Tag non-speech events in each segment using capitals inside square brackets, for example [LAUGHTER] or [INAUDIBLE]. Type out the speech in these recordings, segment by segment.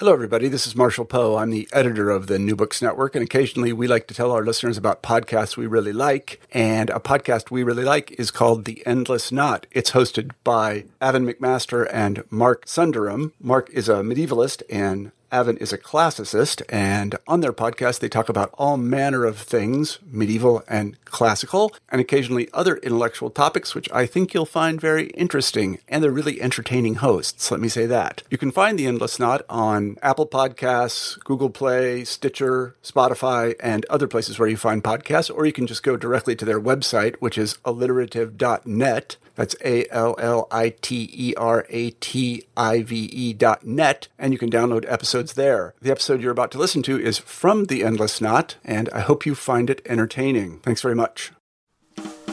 Hello, everybody. This is Marshall Poe. I'm the editor of the New Books Network, and occasionally we like to tell our listeners about podcasts we really like. And a podcast we really like is called The Endless Knot. It's hosted by Aven McMaster and Mark Sundaram. Mark is a medievalist and Aven is a classicist, and on their podcast, they talk about all manner of things, medieval and classical, and occasionally other intellectual topics, which I think you'll find very interesting. And they're really entertaining hosts, let me say that. You can find The Endless Knot on Apple Podcasts, Google Play, Stitcher, Spotify, and other places where you find podcasts, or you can just go directly to their website, which is alliterative.net. That's A L L I T E R A T I V E dot net, and you can download episodes there. The episode you're about to listen to is from The Endless Knot, and I hope you find it entertaining. Thanks very much.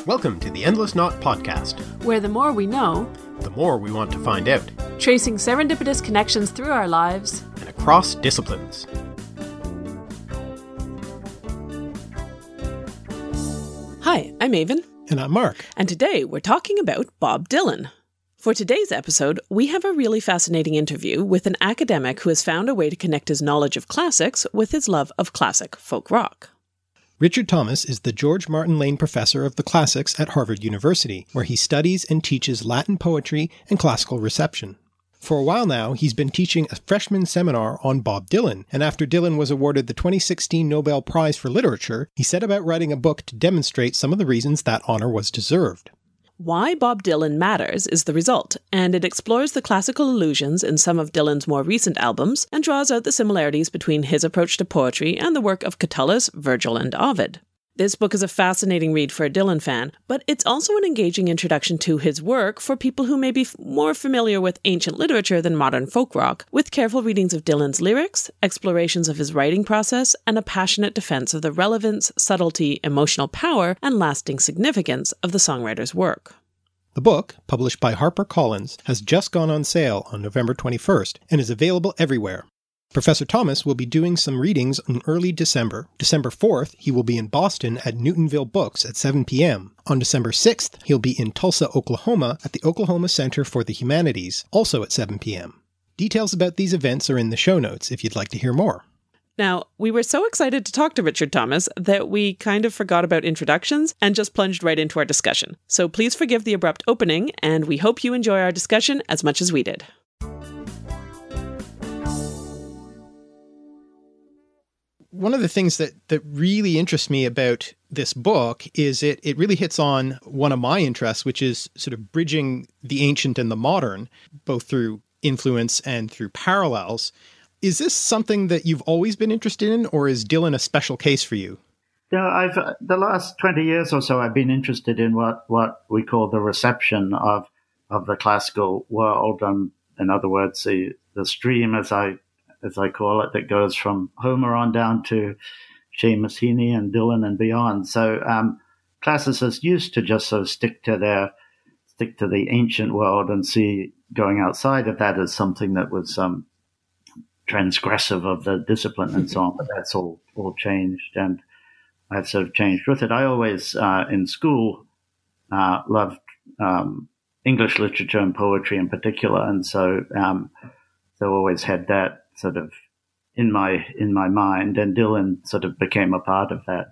Welcome to the Endless Knot Podcast, where the more we know, the more we want to find out, tracing serendipitous connections through our lives and across disciplines. Hi, I'm Aven. And I'm Mark. And today we're talking about Bob Dylan. For today's episode, we have a really fascinating interview with an academic who has found a way to connect his knowledge of classics with his love of classic folk rock. Richard Thomas is the George Martin Lane Professor of the Classics at Harvard University, where he studies and teaches Latin poetry and classical reception. For a while now, he's been teaching a freshman seminar on Bob Dylan, and after Dylan was awarded the 2016 Nobel Prize for Literature, he set about writing a book to demonstrate some of the reasons that honor was deserved. Why Bob Dylan Matters is the result, and it explores the classical allusions in some of Dylan's more recent albums and draws out the similarities between his approach to poetry and the work of Catullus, Virgil, and Ovid. This book is a fascinating read for a Dylan fan, but it's also an engaging introduction to his work for people who may be more familiar with ancient literature than modern folk rock, with careful readings of Dylan's lyrics, explorations of his writing process, and a passionate defense of the relevance, subtlety, emotional power, and lasting significance of the songwriter's work. The book, published by HarperCollins, has just gone on sale on November 21st and is available everywhere. Professor Thomas will be doing some readings in early December. December 4th, he will be in Boston at Newtonville Books at 7 p.m. On December 6th, he'll be in Tulsa, Oklahoma at the Oklahoma Center for the Humanities, also at 7 p.m. Details about these events are in the show notes if you'd like to hear more. Now, we were so excited to talk to Richard Thomas that we kind of forgot about introductions and just plunged right into our discussion. So please forgive the abrupt opening, and we hope you enjoy our discussion as much as we did. One of the things that that really interests me about this book is it it really hits on one of my interests, which is sort of bridging the ancient and the modern, both through influence and through parallels. Is this something that you've always been interested in, or is Dylan a special case for you? Yeah, I've uh, the last twenty years or so, I've been interested in what what we call the reception of of the classical world, and in other words, the the stream, as I as I call it, that goes from Homer on down to Seamus Heaney and Dylan and beyond. So um, classicists used to just sort of stick to their stick to the ancient world and see going outside of that as something that was um, transgressive of the discipline and so on. But that's all all changed, and I've sort of changed with it. I always uh, in school uh, loved um, English literature and poetry in particular, and so um, so always had that sort of in my in my mind, and Dylan sort of became a part of that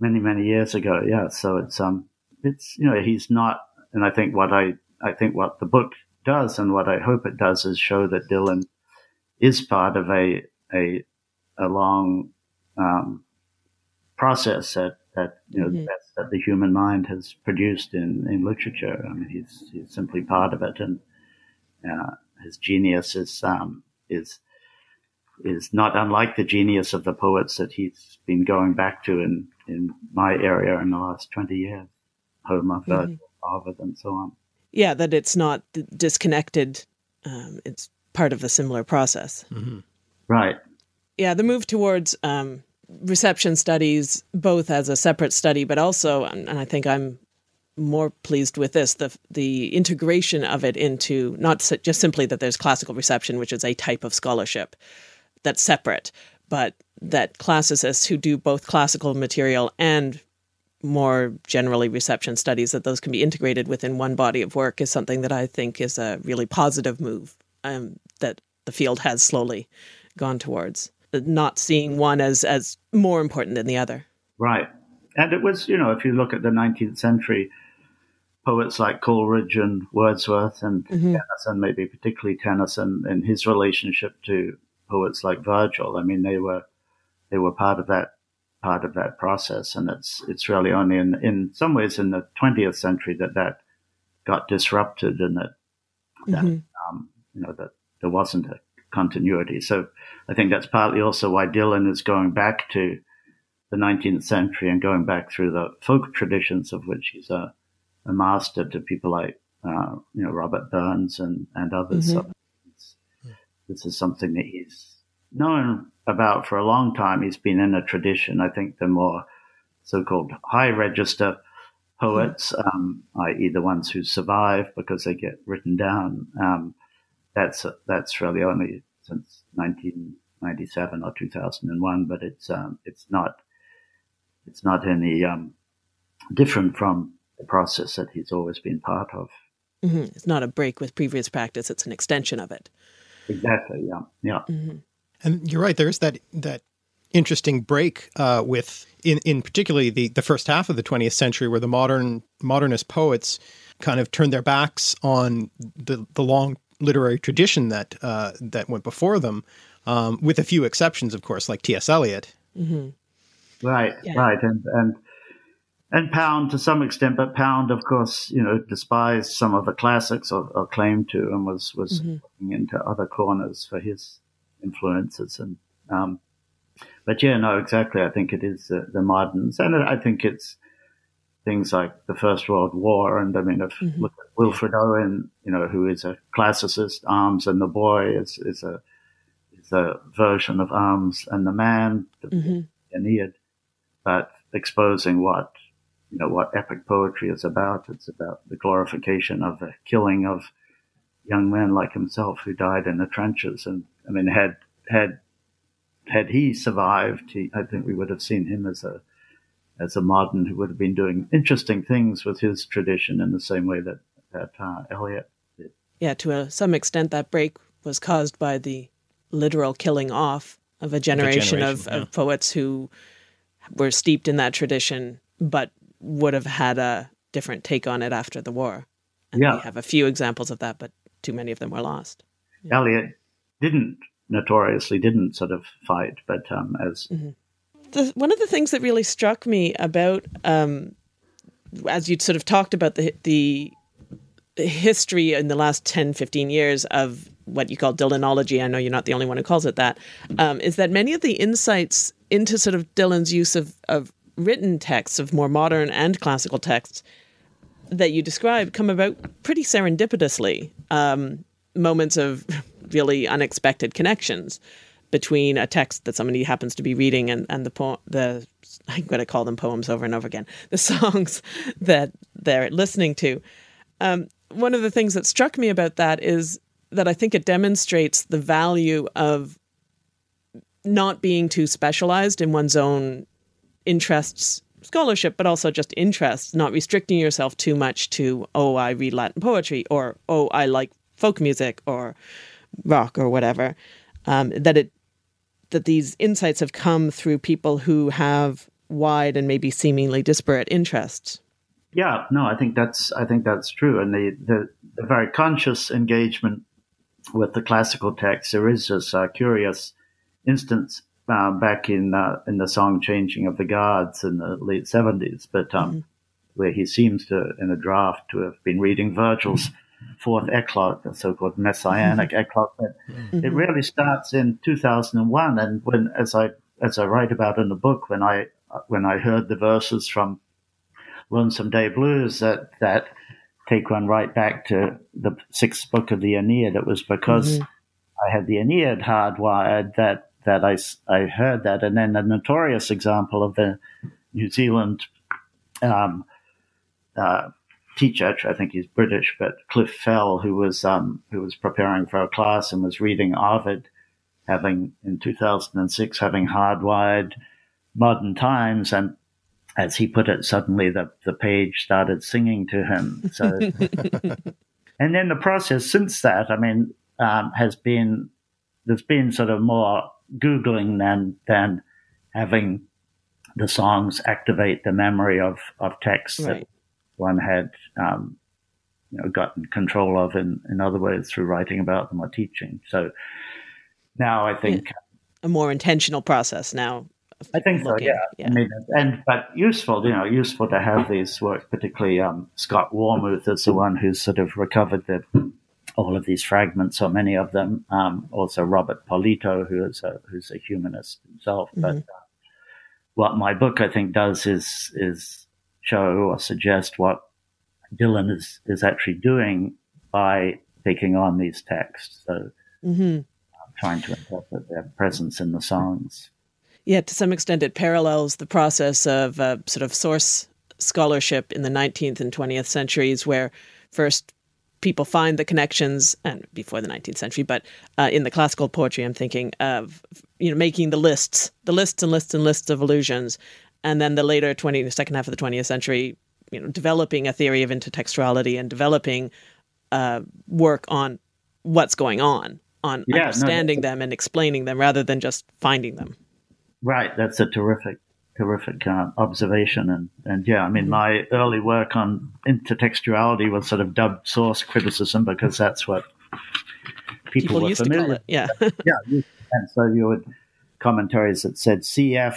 many many years ago. Yeah, so it's um it's you know he's not, and I think what I I think what the book does, and what I hope it does, is show that Dylan is part of a a a long um, process that that you know mm-hmm. that, that, the human mind has produced in in literature. I mean, he's he's simply part of it, and uh, his genius is um, is is not unlike the genius of the poets that he's been going back to in, in my area in the last 20 years. Homer, Virgil, mm-hmm. Ovid, and so on. Yeah, that it's not disconnected. Um, it's part of a similar process. Mm-hmm. Right. Yeah, the move towards um, reception studies, both as a separate study, but also, and I think I'm more pleased with this the the integration of it into not just simply that there's classical reception, which is a type of scholarship that's separate, but that classicists who do both classical material and more generally reception studies that those can be integrated within one body of work is something that I think is a really positive move um, that the field has slowly gone towards not seeing one as as more important than the other. Right, and it was you know if you look at the 19th century poets like Coleridge and Wordsworth and mm-hmm. Tennyson, maybe particularly Tennyson, and his relationship to poets like Virgil. I mean, they were they were part of that part of that process, and it's it's really only in in some ways in the 20th century that that got disrupted, and that that mm-hmm. um, you know that there wasn't a continuity. So I think that's partly also why Dylan is going back to the 19th century and going back through the folk traditions of which he's a, a master to people like uh, you know Robert Burns and and others. Mm-hmm. So this is something that he's known about for a long time. He's been in a tradition. I think the more so-called high register poets, mm-hmm. um, i.e., the ones who survive because they get written down. Um, that's that's really only since 1997 or 2001, but it's um, it's not it's not any um, different from process that he's always been part of. Mm-hmm. It's not a break with previous practice; it's an extension of it. Exactly. Yeah. Yeah. Mm-hmm. And you're right. There's that that interesting break uh, with in in particularly the the first half of the 20th century, where the modern modernist poets kind of turned their backs on the the long literary tradition that uh, that went before them, um, with a few exceptions, of course, like T.S. Eliot. Mm-hmm. Right, yeah. right, and and and Pound to some extent, but Pound, of course, you know, despised some of the classics or, or claimed to, and was was mm-hmm. looking into other corners for his influences. And um, but yeah, no, exactly. I think it is uh, the moderns, and I think it's things like the First World War. And I mean, if mm-hmm. look at Wilfred Owen, you know, who is a classicist, Arms and the Boy is, is a is a version of Arms and the Man, the mm-hmm. Aeneid, but exposing what you know what epic poetry is about. It's about the glorification of the killing of young men like himself who died in the trenches. And I mean, had had had he survived, he, I think we would have seen him as a as a modern who would have been doing interesting things with his tradition in the same way that that uh, Eliot did. Yeah, to a, some extent, that break was caused by the literal killing off of a generation, of, generation, of, yeah. of poets who were steeped in that tradition, but would have had a different take on it after the war. And yeah, we have a few examples of that, but too many of them were lost. Yeah. Eliot didn't notoriously didn't sort of fight, but um, as mm-hmm the, one of the things that really struck me about, um, as you sort of talked about the, the history in the last 10, 15 years of what you call Dylanology, I know you're not the only one who calls it that, um, is that many of the insights into sort of Dylan's use of, of written texts, of more modern and classical texts that you describe, come about pretty serendipitously. Um, moments of [LAUGHS] really unexpected connections between a text that somebody happens to be reading and, and the po- the [LAUGHS] I'm going to call them poems over and over again, [LAUGHS] the songs that they're listening to. Um, one of the things that struck me about that is that I think it demonstrates the value of not being too specialized in one's own interests, scholarship, but also just interests, not restricting yourself too much to, oh, I read Latin poetry, or oh, I like folk music, or rock, or whatever. Um, that it that these insights have come through people who have wide and maybe seemingly disparate interests. Yeah, no, I think that's I think that's true, and the the, the very conscious engagement with the classical text. There is this uh, curious instance uh, back in uh, in the song "Changing of the Guards" in the late seventies, but um, mm-hmm. where he seems to, in a draft, to have been reading Virgil's fourth eclogue, the so-called messianic mm-hmm. eclogue. But mm-hmm. it really starts in 2001, and when, as I as I write about in the book, when I when I heard the verses from Lonesome Day Blues that that take one right back to the sixth book of the Aeneid, it was because mm-hmm. I had the Aeneid hardwired that that I, I heard that. And then a notorious example of the New Zealand um, uh, teacher, I think he's British, but Cliff Fell, who was um, who was preparing for a class and was reading Ovid, having in 2006 having hardwired modern times, and as he put it, suddenly the the page started singing to him. So, [LAUGHS] and then the process since that, I mean, um, has been there's been sort of more googling than than having the songs activate the memory of of texts right. that one had um, you know gotten control of in in other ways through writing about them or teaching. So now I think a more intentional process now. I think looking, so. Yeah. yeah. I mean, and but useful, you know, useful to have these works. Particularly um, Scott Warmuth is the one who's sort of recovered the all of these fragments, or many of them. Um, also, Robert Polito, who is a, who's a humanist himself. Mm-hmm. But uh, what my book, I think, does is is show or suggest what Dylan is is actually doing by taking on these texts. So, mm-hmm. trying to interpret their presence in the songs. Yeah, to some extent, it parallels the process of uh, sort of source scholarship in the 19th and 20th centuries, where first people find the connections and before the 19th century but uh, in the classical poetry i'm thinking of you know making the lists the lists and lists and lists of allusions and then the later 20 the second half of the 20th century you know developing a theory of intertextuality and developing uh, work on what's going on on yeah, understanding no, them and explaining them rather than just finding them. Right that's a terrific terrific uh, observation. And, and yeah, I mean, mm-hmm. my early work on intertextuality was sort of dubbed source criticism because that's what people, people were familiar. [LAUGHS] Yeah. yeah. And so you would commentaries that said CF,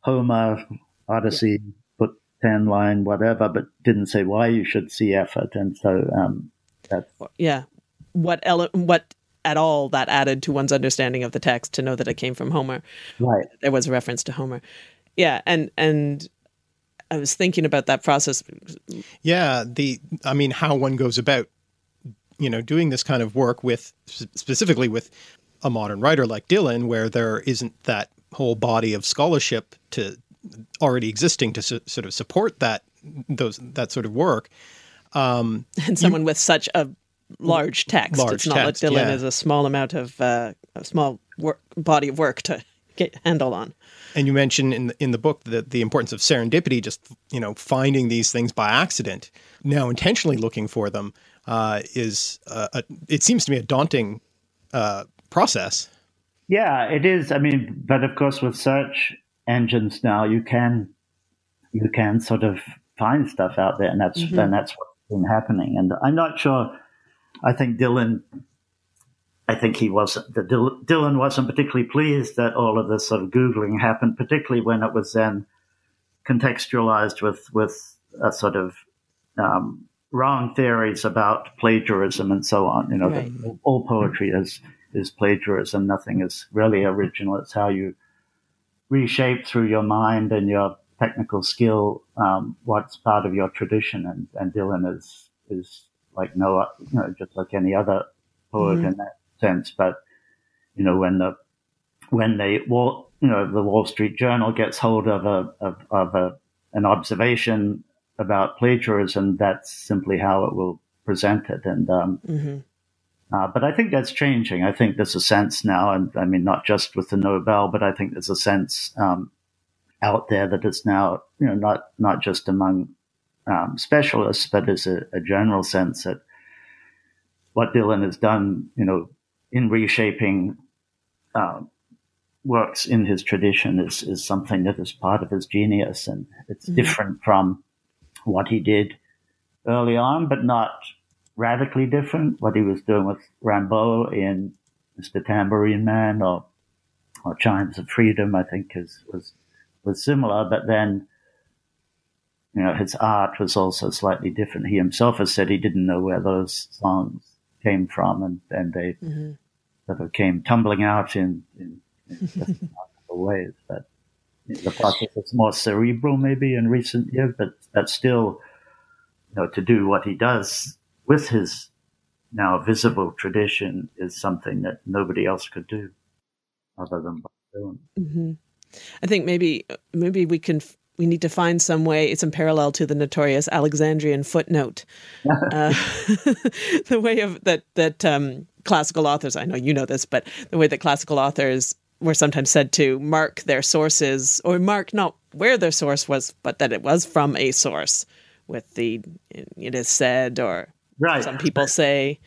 Homer, Odyssey, yeah. put 10 line, whatever, but didn't say why you should CF it. And so um, that's. Yeah. What, ele- what at all that added to one's understanding of the text to know that it came from Homer. Right. There was a reference to Homer yeah and and i was thinking about that process. Yeah the i mean how one goes about you know doing this kind of work with specifically with a modern writer like dylan where there isn't that whole body of scholarship to already existing to su- sort of support that those that sort of work um, [LAUGHS] and someone you, with such a large text. Large it's not text, like dylan yeah. is a small amount of uh, a small work, body of work to get handle on and you mentioned in the, in the book that the importance of serendipity, just you know finding these things by accident. Now intentionally looking for them uh, is uh, a, it seems to me a daunting uh, process. Yeah, it is. I mean, but of course, with search engines now, you can you can sort of find stuff out there, and that's mm-hmm. and that's what's been happening. And I'm not sure. I think Dylan I think he wasn't, the Dylan wasn't particularly pleased that all of this sort of Googling happened, particularly when it was then contextualized with, with a sort of, um, wrong theories about plagiarism and so on. You know, right. all poetry is, is plagiarism. Nothing is really original. It's how you reshape through your mind and your technical skill, um, what's part of your tradition. And, and Dylan is, is like no, you know, just like any other poet mm-hmm. in that sense. But you know, when the when the Wall, you know, the Wall Street Journal gets hold of a of, of a an observation about plagiarism, that's simply how it will present it. And um, mm-hmm. uh, but I think that's changing. I think there's a sense now, and I mean, not just with the Nobel, but I think there's a sense um, out there that it's now, you know, not not just among um, specialists, but there's a, a general sense that what Dylan has done, you know, in reshaping uh, works in his tradition is, is something that is part of his genius and it's mm-hmm. different from what he did early on, but not radically different. What he was doing with Rimbaud in Mr. Tambourine Man or, or Chimes of Freedom, I think is, was, was similar, but then, you know, his art was also slightly different. He himself has said he didn't know where those songs came from and, and they, mm-hmm sort of came tumbling out in, in, in [LAUGHS] ways. But the process is more cerebral maybe in recent years, but that's still, you know, to do what he does with his now visible tradition is something that nobody else could do. other than Bob Dylan. Mm-hmm. I think maybe maybe we can we need to find some way. It's in parallel to the notorious Alexandrian footnote, [LAUGHS] uh, [LAUGHS] the way of that that um, classical authors. I know you know this, but the way that classical authors were sometimes said to mark their sources or mark not where their source was, but that it was from a source. With the it is said, or right. some people say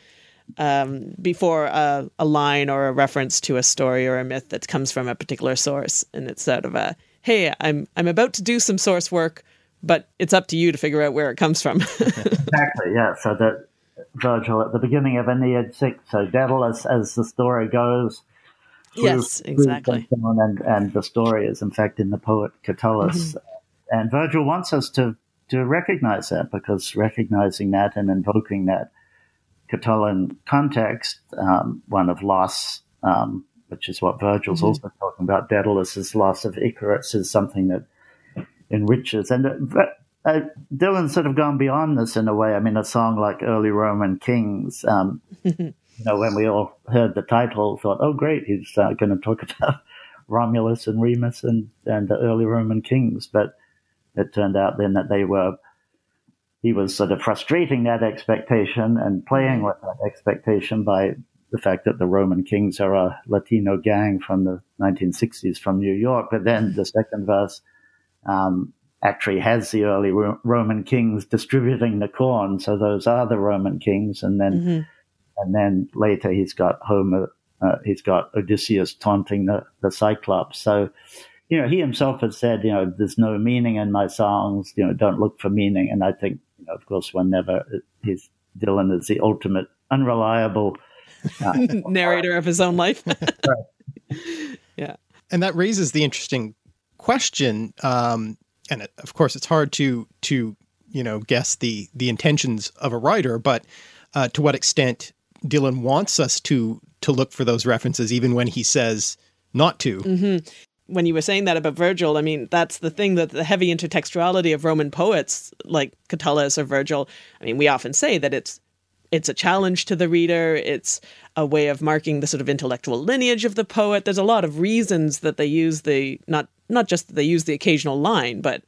um, before a, a, line or a reference to a story or a myth that comes from a particular source, and it's sort of a hey, I'm I'm about to do some source work, but it's up to you to figure out where it comes from. [LAUGHS] exactly, yeah. So that Virgil at the beginning of Aeneid six, so Daedalus, as the story goes. yes, exactly. And, and the story is, in fact, in the poet Catullus. Mm-hmm. And Virgil wants us to, to recognize that because recognizing that and invoking that Catullan context, um, one of loss, um, which is what Virgil's mm-hmm. also talking about. Daedalus's loss of Icarus is something that enriches. And uh, Dylan's sort of gone beyond this in a way. I mean, a song like Early Roman Kings, um, [LAUGHS] you know, when we all heard the title, thought, oh, great, he's uh, going to talk [LAUGHS] about Romulus and Remus and, and the early Roman kings. But it turned out then that they were he was sort of frustrating that expectation and playing with that expectation by the fact that the Roman kings are a Latino gang from the 1960s from New York. But then the second verse um, actually has the early Ro- Roman kings distributing the corn, so those are the Roman kings. And then, mm-hmm. and then later he's got Homer, uh, he's got Odysseus taunting the, the Cyclops. So, you know, he himself has said, you know, there's no meaning in my songs. You know, don't look for meaning. And I think, you know, of course, one never. His Dylan is the ultimate unreliable uh, [LAUGHS] narrator of his own life. [LAUGHS] [LAUGHS] yeah. And that raises the interesting question. Um, and it, of course, it's hard to to you know guess the the intentions of a writer, but uh, to what extent Dylan wants us to to look for those references, even when he says not to. Mm-hmm. When you were saying that about Virgil, I mean, that's the thing that the heavy intertextuality of Roman poets like Catullus or Virgil. I mean, we often say that it's it's a challenge to the reader. It's a way of marking the sort of intellectual lineage of the poet. There's a lot of reasons that they use the not not just that they use the occasional line, but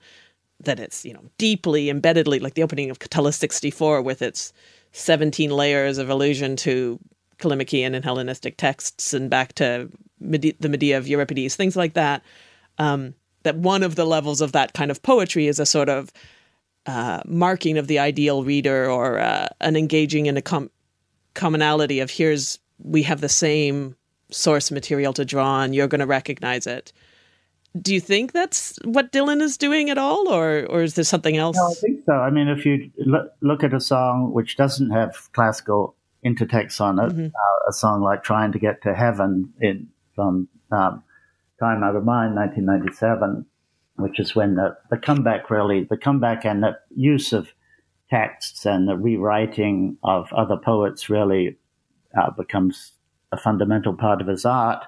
that it's you know deeply embeddedly like the opening of Catullus 64 with its 17 layers of allusion to Callimacheian and Hellenistic texts and back to Mede- the Medea of Euripides, things like that. Um, that one of the levels of that kind of poetry is a sort of uh, marking of the ideal reader or uh, an engaging in a com- commonality of here's we have the same source material to draw on you're going to recognize it do you think that's what dylan is doing at all or or is there something else no, i think so i mean if you look, look at a song which doesn't have classical intertext on it mm-hmm. uh, a song like trying to get to heaven in from um, time out of mind 1997 which is when the, the comeback really, the comeback and the use of texts and the rewriting of other poets really uh, becomes a fundamental part of his art.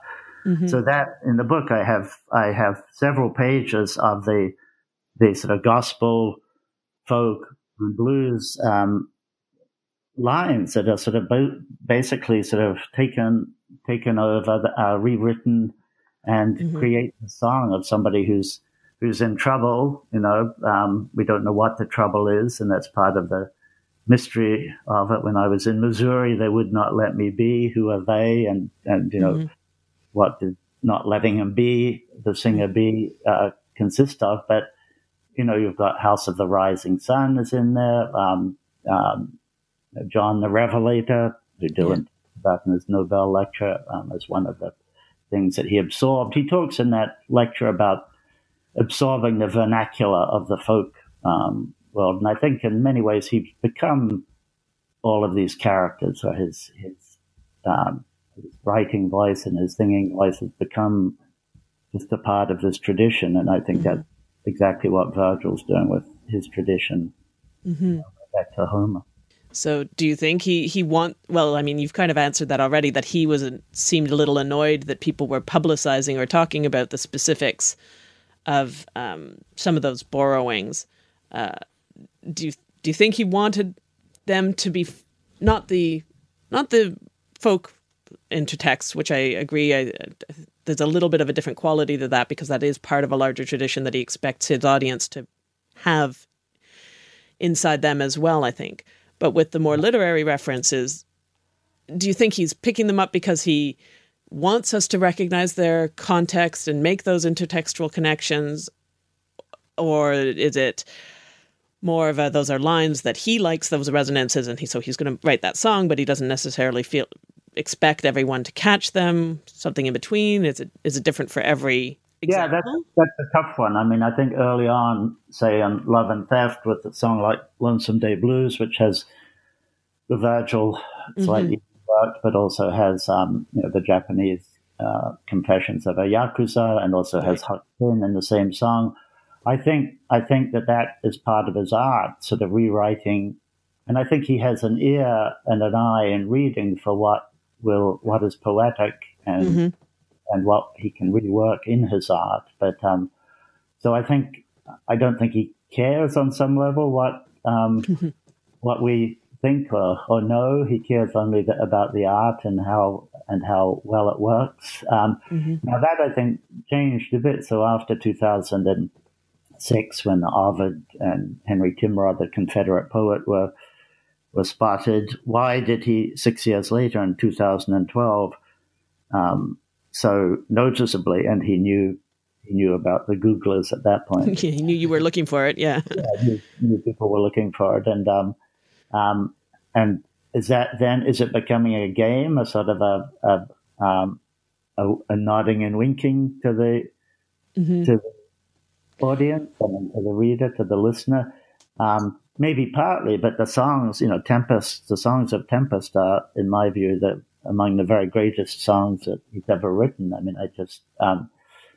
Mm-hmm. So that in the book, I have I have several pages of the the sort of gospel, folk, and blues um, lines that are sort of bo- basically sort of taken taken over, uh, rewritten, and mm-hmm. create the song of somebody who's who's in trouble. You know, um, we don't know what the trouble is, and that's part of the mystery of it. When I was in Missouri, they would not let me be. Who are they? And and you know, mm-hmm. What did not letting him be the singer be uh, consist of? But you know, you've got House of the Rising Sun is in there. Um, um, John the Revelator, who Dylan yeah. about in his Nobel lecture, um, as one of the things that he absorbed. He talks in that lecture about absorbing the vernacular of the folk um, world. And I think in many ways he's become all of these characters, or his his, um, his writing voice and his singing voice has become just a part of this tradition. And I think mm-hmm. that's exactly what Virgil's doing with his tradition. Mm-hmm. You know, back to Homer. So, do you think he he want? Well, I mean, you've kind of answered that already. That he was seemed a little annoyed that people were publicizing or talking about the specifics of um, some of those borrowings. Uh, do you do you think he wanted them to be f- not the not the folk intertext, which I agree, I, there's a little bit of a different quality to that because that is part of a larger tradition that he expects his audience to have inside them as well, I think. But with the more literary references, do you think he's picking them up because he wants us to recognize their context and make those intertextual connections? Or is it more of a those are lines that he likes those resonances and he so he's going to write that song but he doesn't necessarily feel expect everyone to catch them something in between is it is it different for every example? yeah that's that's a tough one i mean i think early on say on love and theft with a song like lonesome day blues which has the virgil slightly mm-hmm. worked but also has um, you know the japanese uh, confessions of a yakuza and also has Hakuin in the same song I think I think that that is part of his art, sort of rewriting, and I think he has an ear and an eye in reading for what will what is poetic and mm-hmm. and what he can rework in his art. But um, so I think I don't think he cares on some level what um, mm-hmm. [LAUGHS] what we think or, or know. He cares only the, about the art and how and how well it works. Um, mm-hmm. Now that I think changed a bit. So after 2006, when Ovid and Henry Timrod, the Confederate poet, were were spotted. Why did he six years later in 2012 um, so noticeably? And he knew he knew about the Googlers at that point. [LAUGHS] he knew you were looking for it. Yeah, yeah knew, knew people were looking for it, and um, um, and is that then is it becoming a game, a sort of a a, um, a, a nodding and winking to the mm-hmm. to the audience and to the reader, to the listener. Um, maybe partly, but the songs, you know, Tempest, the songs of Tempest are, in my view, the, among the very greatest songs that he's ever written. I mean, I just, um,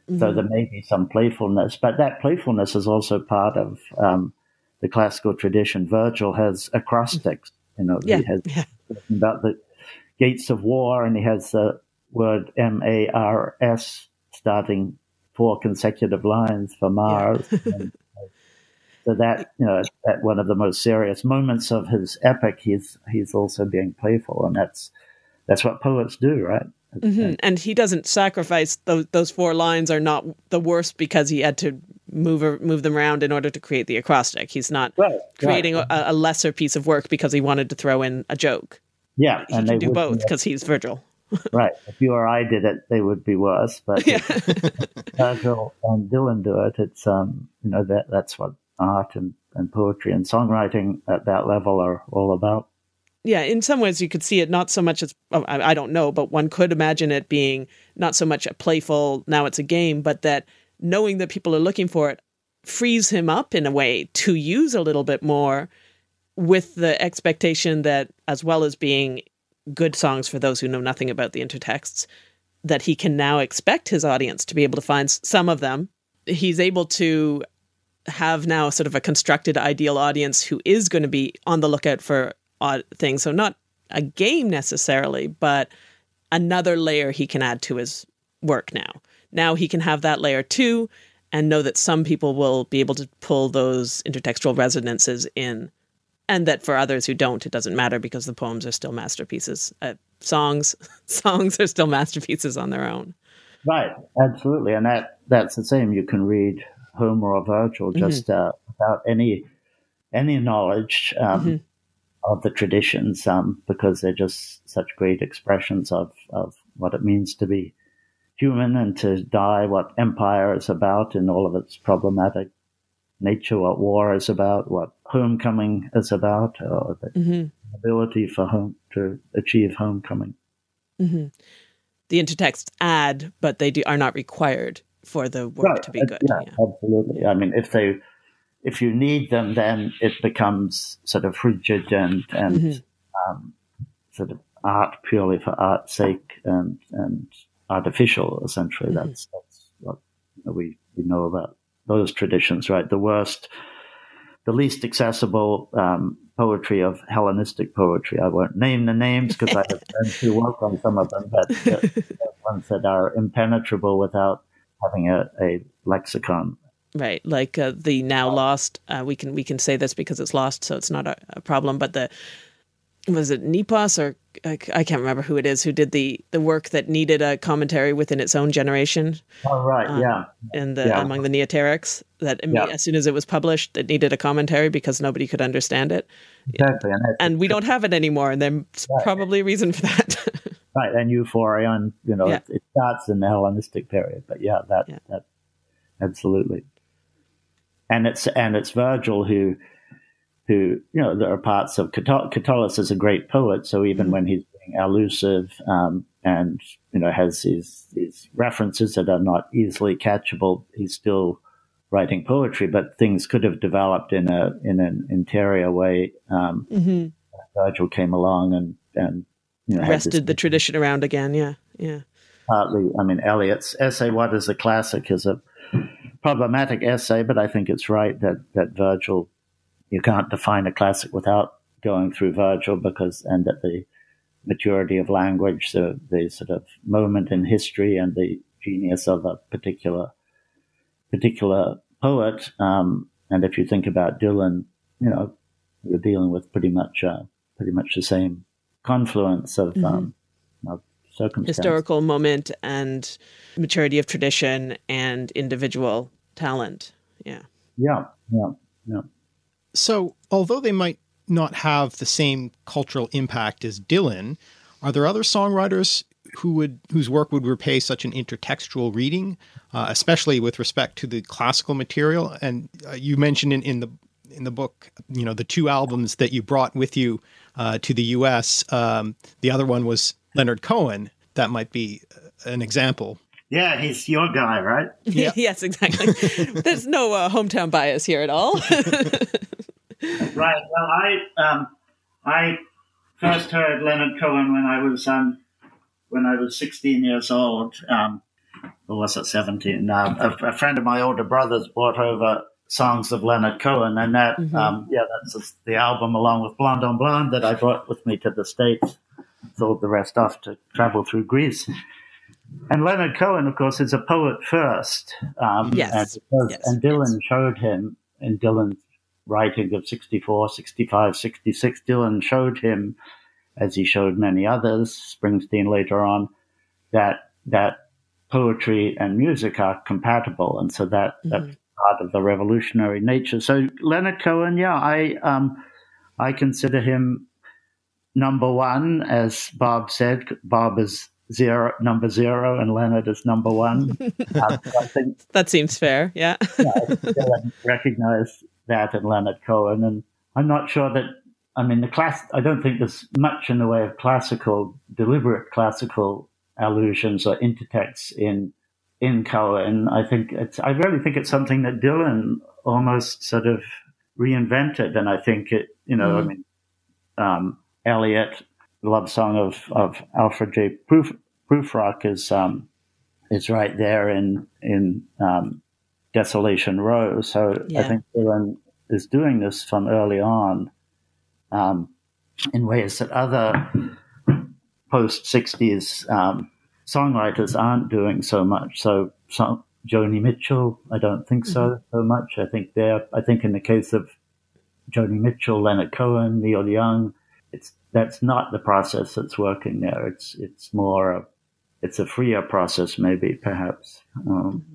mm-hmm. so there may be some playfulness, but that playfulness is also part of um, the classical tradition. Virgil has acrostics, you know, yeah. he has yeah. about the gates of war and he has the word M A R S starting four consecutive lines for Mars. Yeah. [LAUGHS] and, so that you know, at one of the most serious moments of his epic, he's he's also being playful, and that's that's what poets do, right? Mm-hmm. And he doesn't sacrifice those those four lines are not the worst because he had to move move them around in order to create the acrostic. He's not right, creating right. A, a, lesser piece of work because he wanted to throw in a joke. Yeah, he and can do both because he's Virgil [LAUGHS] right. If you or I did it, they would be worse. But yeah. [LAUGHS] Virgil and Dylan do it. It's um, you know that that's what art and, and poetry and songwriting at that level are all about. Yeah, in some ways you could see it not so much as oh, I, I don't know, but one could imagine it being not so much a playful now it's a game, but that knowing that people are looking for it frees him up in a way to use a little bit more with the expectation that as well as being good songs for those who know nothing about the intertexts, that he can now expect his audience to be able to find some of them. He's able to have now sort of a constructed ideal audience who is going to be on the lookout for odd things. So, not a game necessarily, but another layer he can add to his work now. Now he can have that layer too and know that some people will be able to pull those intertextual resonances in and that for others who don't, it doesn't matter because the poems are still masterpieces. Uh, songs, [LAUGHS] songs are still masterpieces on their own. Right, absolutely, and that that's the same. You can read Homer or Virgil mm-hmm. just mm-hmm. uh, without any any knowledge um, mm-hmm. of the traditions, um, because they're just such great expressions of of what it means to be human and to die, what empire is about, in all of its problematic nature, what war is about, what homecoming is about, or the mm-hmm. ability for home to achieve homecoming. Mm-hmm. The intertexts add, but they do, are not required for the work right. to be good. Yeah, yeah, absolutely. I mean, if they if you need them, then it becomes sort of rigid and and mm-hmm. um, sort of art purely for art's sake and and artificial. Essentially, mm-hmm. that's that's what we we know about those traditions, right? The worst, the least accessible um, poetry of Hellenistic poetry. I won't name the names because I have friends who work on some of them, but ones that are impenetrable without having a, a lexicon. Right, like uh, the now lost. Uh, we can we can say this because it's lost, so it's not a, a problem. But the was it Nepos or I can't remember who it is who did the the work that needed a commentary within its own generation. Oh right, um, yeah. In the yeah. among the Neoterics, that yeah. as soon as it was published, it needed a commentary because nobody could understand it. Exactly, and, and we don't have it anymore, and there's right. probably a reason for that. Right, and Euphorion, you know, yeah. it, it, starts in the Hellenistic period, but yeah, that that absolutely. And it's and it's Virgil who who, you know, there are parts of Catullus is a great poet. So even when he's being allusive um, and, you know, has these, these references that are not easily catchable, he's still writing poetry, but things could have developed in a, in an interior way. Um, mm-hmm. Virgil came along and, and, you know, wrested the tradition around again. Yeah. Yeah. Partly, I mean, Eliot's essay, What is a Classic, is a problematic essay, but I think it's right that, that Virgil you can't define a classic without going through Virgil because, and at the maturity of language, the, the sort of moment in history and the genius of a particular, particular poet. Um, and if you think about Dylan, you know, you're dealing with pretty much, uh, pretty much the same confluence of, mm-hmm. um, of historical moment and maturity of tradition and individual talent. Yeah. Yeah. Yeah. Yeah. So, although they might not have the same cultural impact as Dylan, are there other songwriters who would whose work would repay such an intertextual reading, uh, especially with respect to the classical material? And uh, you mentioned in, in the in the book, you know, the two albums that you brought with you uh, to the U.S. Um, the other one was Leonard Cohen. That might be uh, an example. Yeah, he's your guy, right? Yeah. [LAUGHS] yes, exactly. [LAUGHS] There's no uh, hometown bias here at all. [LAUGHS] right. Well, I um, I first heard Leonard Cohen when I was um, when I was 16 years old. Um, or was it 17? Uh, a, a, friend of my older brother's brought over songs of Leonard Cohen, and that mm-hmm. um, yeah, that's the album along with Blonde on Blonde that I brought with me to the states. Sold the rest off to travel through Greece. And Leonard Cohen, of course, is a poet first. Um, yes. And, yes. and Dylan showed him in Dylan's writing of 64, 65, 66, Dylan showed him, as he showed many others, Springsteen later on, that that poetry and music are compatible, and so that mm-hmm. that's part of the revolutionary nature. So Leonard Cohen, yeah, I um, I consider him number one, as Bob said. Bob is zero number zero and Leonard is number one. [LAUGHS] uh, I think that seems fair. Yeah, [LAUGHS] yeah I recognize that in Leonard Cohen. And I'm not sure that, I mean, the class, I don't think there's much in the way of classical, deliberate classical allusions or intertexts in, in Cohen. I think it's, I really think it's something that Dylan almost sort of reinvented. And I think it, you know, mm. I mean, um, Eliot, love song of, of Alfred J. Proof, Prufrock is, um, is right there in, in, um, Desolation Row. So yeah. I think Dylan is doing this from early on um, in ways that other post 60s um, songwriters aren't doing so much. So, so Joni Mitchell, I don't think so mm-hmm. so much. I think there, I think in the case of Joni Mitchell, Leonard Cohen, Neil Young, it's that's not the process that's working there. It's it's more it's a freer process, maybe perhaps. Um, mm-hmm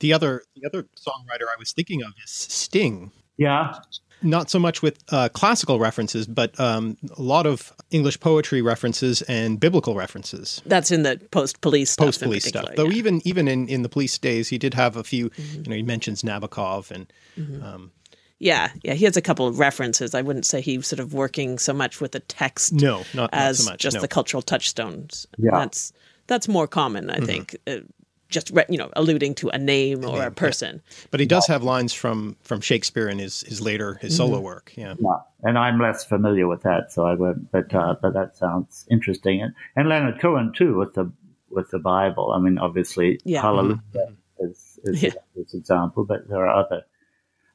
the other the other songwriter I was thinking of is Sting. Yeah. Not so much with uh, classical references, but um, a lot of English poetry references and biblical references. That's in the post police stuff. Post police stuff. Though even even in, in the police days, he did have a few. Mm-hmm. You know, he mentions Nabokov and. Mm-hmm. Um, yeah, yeah, he has a couple of references. I wouldn't say he's sort of working so much with the text. No, not, as not so much, just no. the cultural touchstones. Yeah, that's that's more common, I mm-hmm. think. Just you know alluding to a name or a person. Yeah. But he does have lines from from Shakespeare in his his later his mm-hmm. solo work. Yeah. yeah, and I'm less familiar with that, so I would. But uh, but that sounds interesting, and and Leonard Cohen too with the with the Bible. I mean, obviously, yeah. Hallelujah mm-hmm. is is yeah. this example, but there are other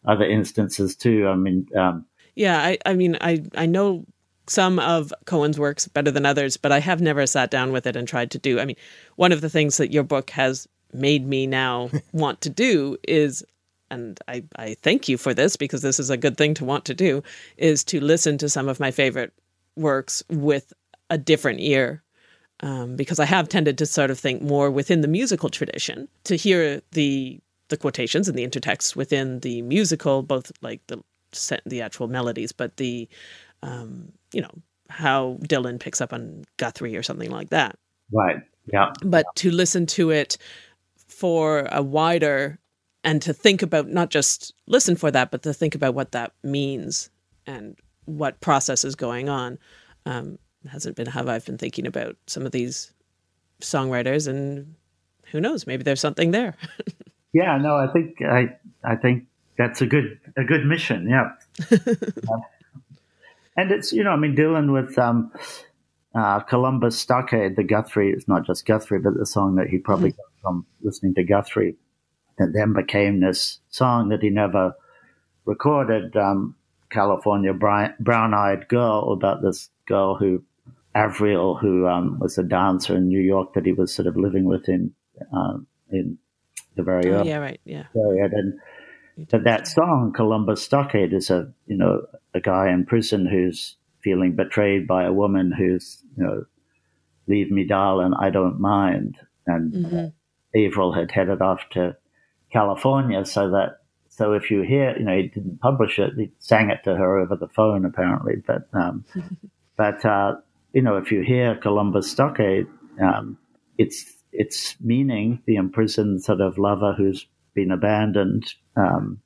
other instances too. I mean. Um, yeah, I, I mean, I, I know some of Cohen's works better than others, but I have never sat down with it and tried to do. I mean, one of the things that your book has made me now [LAUGHS] want to do is and I, I thank you for this because this is a good thing to want to do is to listen to some of my favorite works with a different ear. Um, because I have tended to sort of think more within the musical tradition to hear the the quotations and the intertexts within the musical, both like the the actual melodies, but the um, you know how Dylan picks up on Guthrie or something like that. Right. Yeah. But to listen to it for a wider and to think about not just listen for that, but to think about what that means and what process is going on. Um, hasn't been how I've been thinking about some of these songwriters, and who knows, maybe there's something there. [LAUGHS] yeah, no, I think I I think that's a good a good mission. Yeah, [LAUGHS] and it's you know I mean dealing with um, uh, Columbus Stockade, the Guthrie. It's not just Guthrie, but the song that he probably mm-hmm. got from listening to Guthrie, that then became this song that he never recorded. Um, California brown eyed girl about this girl who Avril, who um, was a dancer in New York that he was sort of living with in uh, in the very oh, early yeah right yeah period. And but that song Columbus Stockade is a you know a guy in prison who's feeling betrayed by a woman who's you know leave me darling I don't mind and mm-hmm. Avril had headed off to California so that so if you hear you know he didn't publish it he sang it to her over the phone apparently but um, [LAUGHS] but uh, you know, if you hear Columbus Stockade, um, it's it's meaning the imprisoned sort of lover who's been abandoned. Um,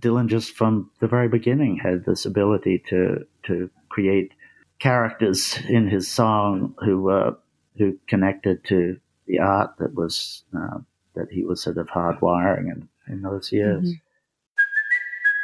Dylan just from the very beginning had this ability to to create characters in his song who were who connected to the art that was uh, that he was sort of hardwiring in, in those years. Mm-hmm.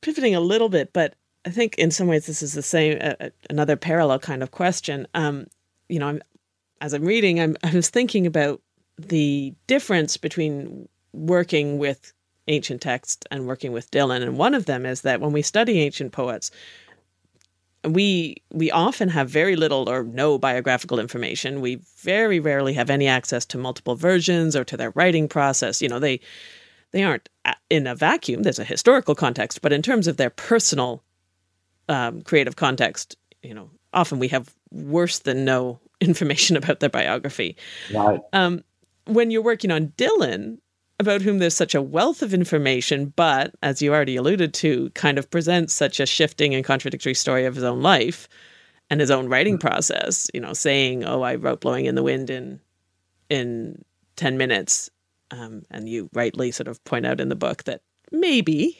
pivoting a little bit, but I think in some ways this is the same, uh, another parallel kind of question. Um, you know, I'm, as I'm reading, I'm, I was thinking about the difference between working with ancient texts and working with Dylan, and one of them is that when we study ancient poets, we we often have very little or no biographical information. We very rarely have any access to multiple versions or to their writing process. You know, they they aren't in a vacuum. There's a historical context, but in terms of their personal um, creative context, you know, often we have worse than no [LAUGHS] information about their biography. Right. Um, when you're working on Dylan, about whom there's such a wealth of information, but as you already alluded to, kind of presents such a shifting and contradictory story of his own life and his own writing mm-hmm. process. You know, saying, "Oh, I wrote Blowing in the Wind in in ten minutes," Um, and you rightly sort of point out in the book that maybe,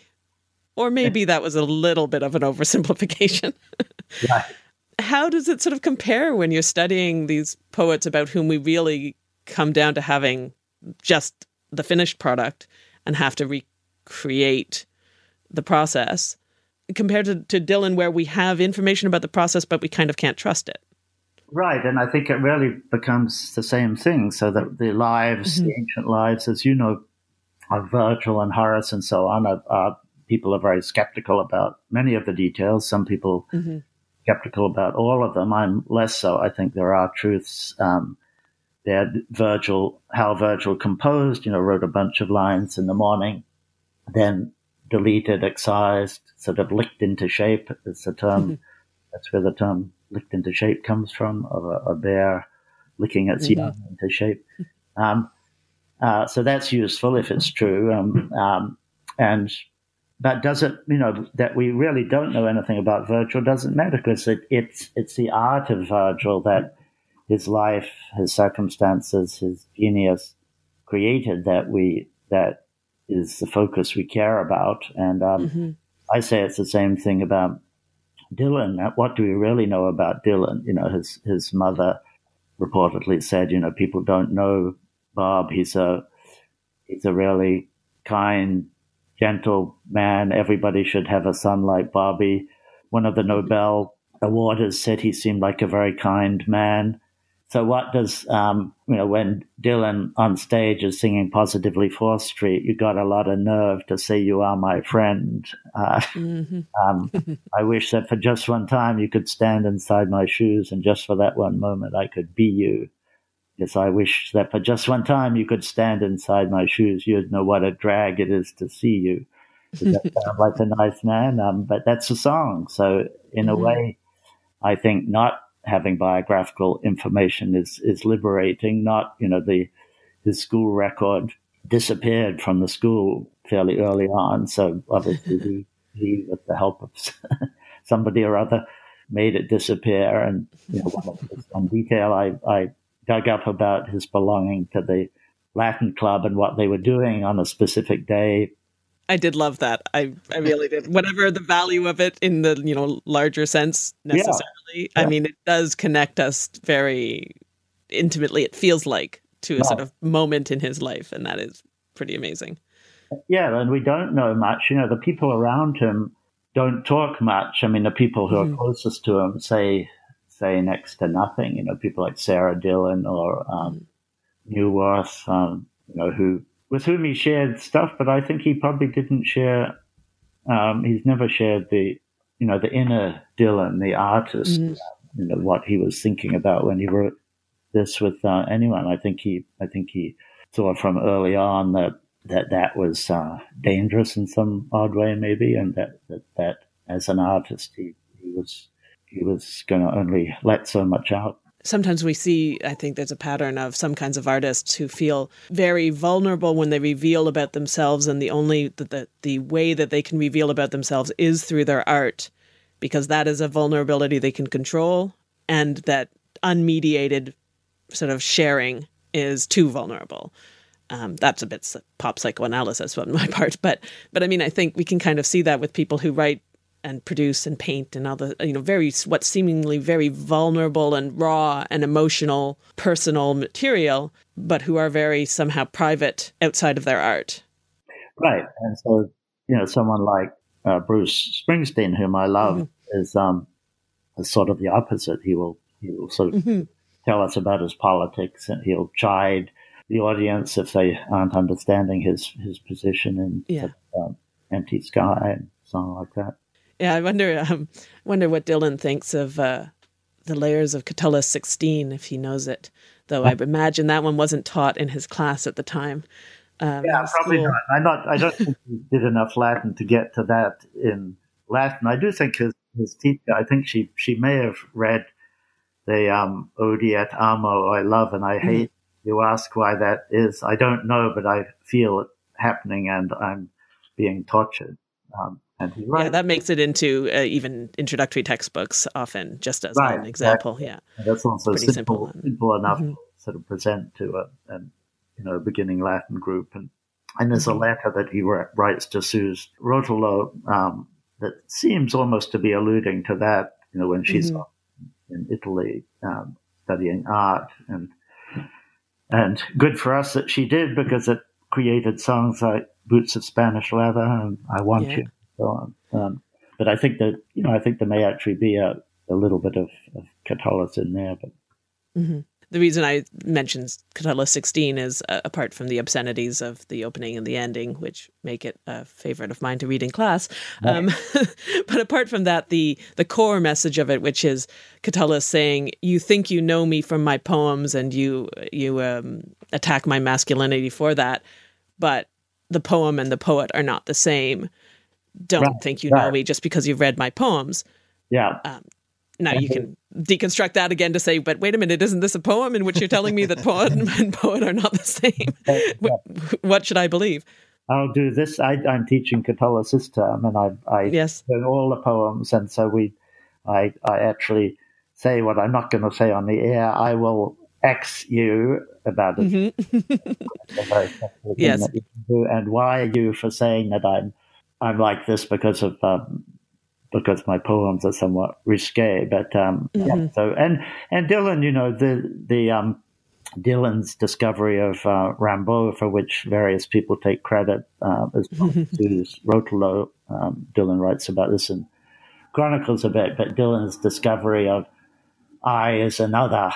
or maybe that was a little bit of an oversimplification. [LAUGHS] right. How does it sort of compare when you're studying these poets about whom we really come down to having just the finished product and have to recreate the process compared to, to Dylan, where we have information about the process, but we kind of can't trust it? Right, and I think it really becomes the same thing. So that the lives, mm-hmm. the ancient lives, as you know, of Virgil and Horace and so on, are, are, people are very skeptical about many of the details. Some people mm-hmm. skeptical about all of them. I'm less so. I think there are truths. Um, there, Virgil, how Virgil composed, you know, wrote a bunch of lines in the morning, then deleted, excised, sort of licked into shape. It's a term. Mm-hmm. That's where the term licked into shape comes from, of a, a bear licking its young into shape. Um, uh, so that's useful if it's true. Um, um, and but does it, you know, that we really don't know anything about Virgil doesn't matter because it, it's it's the art of Virgil that his life, his circumstances, his genius created that we that is the focus we care about. And um, mm-hmm. I say it's the same thing about Dylan, uh, what do we really know about Dylan? You know, his his mother reportedly said, you know, people don't know Bob. He's a he's a really kind, gentle man. Everybody should have a son like Bobby. One of the Nobel awarders said he seemed like a very kind man. So what does um, you know when Dylan on stage is singing "Positively Fourth Street"? You got a lot of nerve to say you are my friend. Uh, mm-hmm. [LAUGHS] um, I wish that for just one time you could stand inside my shoes, and just for that one moment I could be you. Yes, I wish that for just one time you could stand inside my shoes. You'd know what a drag it is to see you. Does that [LAUGHS] sound like a nice man? Um, but that's a song. So in mm-hmm. a way, I think not having biographical information is is liberating. Not you know the his school record disappeared from the school fairly early on, so obviously he, he with the help of [LAUGHS] somebody or other made it disappear. And you know, one detail I, I dug up about his belonging to the Latin club and what they were doing on a specific day I did love that. I I really did. Whatever the value of it in the you know larger sense necessarily. Yeah. I mean, it does connect us very intimately. It feels like to a right. sort of moment in his life, and that is pretty amazing. Yeah, and we don't know much. You know, the people around him don't talk much. I mean, the people who mm. are closest to him say say next to nothing. You know, people like Sara Dylan or um, mm. Neuwirth, um, you know, who with whom he shared stuff, but I think he probably didn't share. Um, he's never shared the, you know, the inner Dylan, the artist, mm-hmm. you know, what he was thinking about when he wrote this with uh, anyone. I think he, I think he saw from early on that that that was uh, dangerous in some odd way, maybe, and that that, that as an artist, he, he was he was going to only let so much out sometimes we see i think there's a pattern of some kinds of artists who feel very vulnerable when they reveal about themselves and the only the, the, the way that they can reveal about themselves is through their art because that is a vulnerability they can control and that unmediated sort of sharing is too vulnerable. Um, that's a bit pop psychoanalysis on my [LAUGHS] part but but i mean i think we can kind of see that with people who write and produce and paint and other you know very what seemingly very vulnerable and raw and emotional personal material but who are very somehow private outside of their art right and so you know someone like uh, bruce springsteen whom i love mm-hmm. is um is sort of the opposite he will he will sort of mm-hmm. tell us about his politics and he'll chide the audience if they aren't understanding his his position in yeah. um, empty sky and something like that yeah, I wonder. Um, wonder what Dylan thinks of uh, the layers of Catullus 16 if he knows it. Though I imagine that one wasn't taught in his class at the time. Um, yeah, probably not. I not. I don't think he did enough Latin to get to that in Latin. I do think his his teacher. I think she she may have read the um, Odi et amo, I love and I mm-hmm. hate. Mm-hmm. You ask why that is. I don't know, but I feel it happening, and I'm being tortured. Um, right. Yeah, that makes it into uh, even introductory textbooks often, just as right, an example. Exactly. Yeah, and that's also simple, simple, simple enough mm-hmm. to sort of present to a, a, you know beginning Latin group. And and there's mm-hmm. a letter that he writes to Suze Rotolo um, that seems almost to be alluding to that. You know, when she's mm-hmm. in Italy um, studying art, and and good for us that she did because it created songs like Boots of Spanish Leather and I Want yeah. You so on. Um, but I think that you know I think there may actually be a, a little bit of, of Catullus in there. But mm-hmm. the reason I mentioned Catullus 16 is uh, apart from the obscenities of the opening and the ending, which make it a favorite of mine to read in class. Right. Um, [LAUGHS] but apart from that, the the core message of it, which is Catullus saying, "You think you know me from my poems, and you you um, attack my masculinity for that, but." The poem and the poet are not the same don't right, think you right. know me just because you've read my poems. Yeah. Um, now you can deconstruct that again to say, but wait a minute, isn't this a poem in which you're telling me that poet [LAUGHS] and poet are not the same? [LAUGHS] what, what, should I believe? I'll do this. I, am teaching term, and I, I yes. learn all the poems, and so we, I, I actually say what I'm not going to say on the air. I will X you about it. Mm-hmm. [LAUGHS] yes. And why are you for saying that I'm I'm like this because of um, because my poems are somewhat risque. But um, mm-hmm. yeah, so and and Dylan, you know the the um, Dylan's discovery of uh, Rimbaud, for which various people take credit, uh, as mm-hmm. Rotolo. Um, Dylan writes about this in chronicles a bit, but Dylan's discovery of I is another,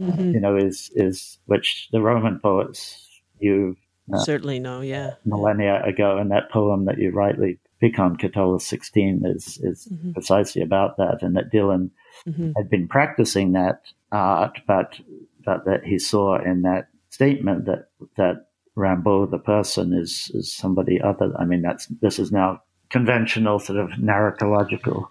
mm-hmm. you know, is is which the Roman poets you uh, certainly no, yeah, millennia ago, and that poem that you rightly pick on, Catullus 16, is is mm-hmm. precisely about that, and that Dylan mm-hmm. had been practicing that art, but but that he saw in that statement that that Rimbaud, the person, is is somebody other. I mean, that's this is now conventional sort of narratological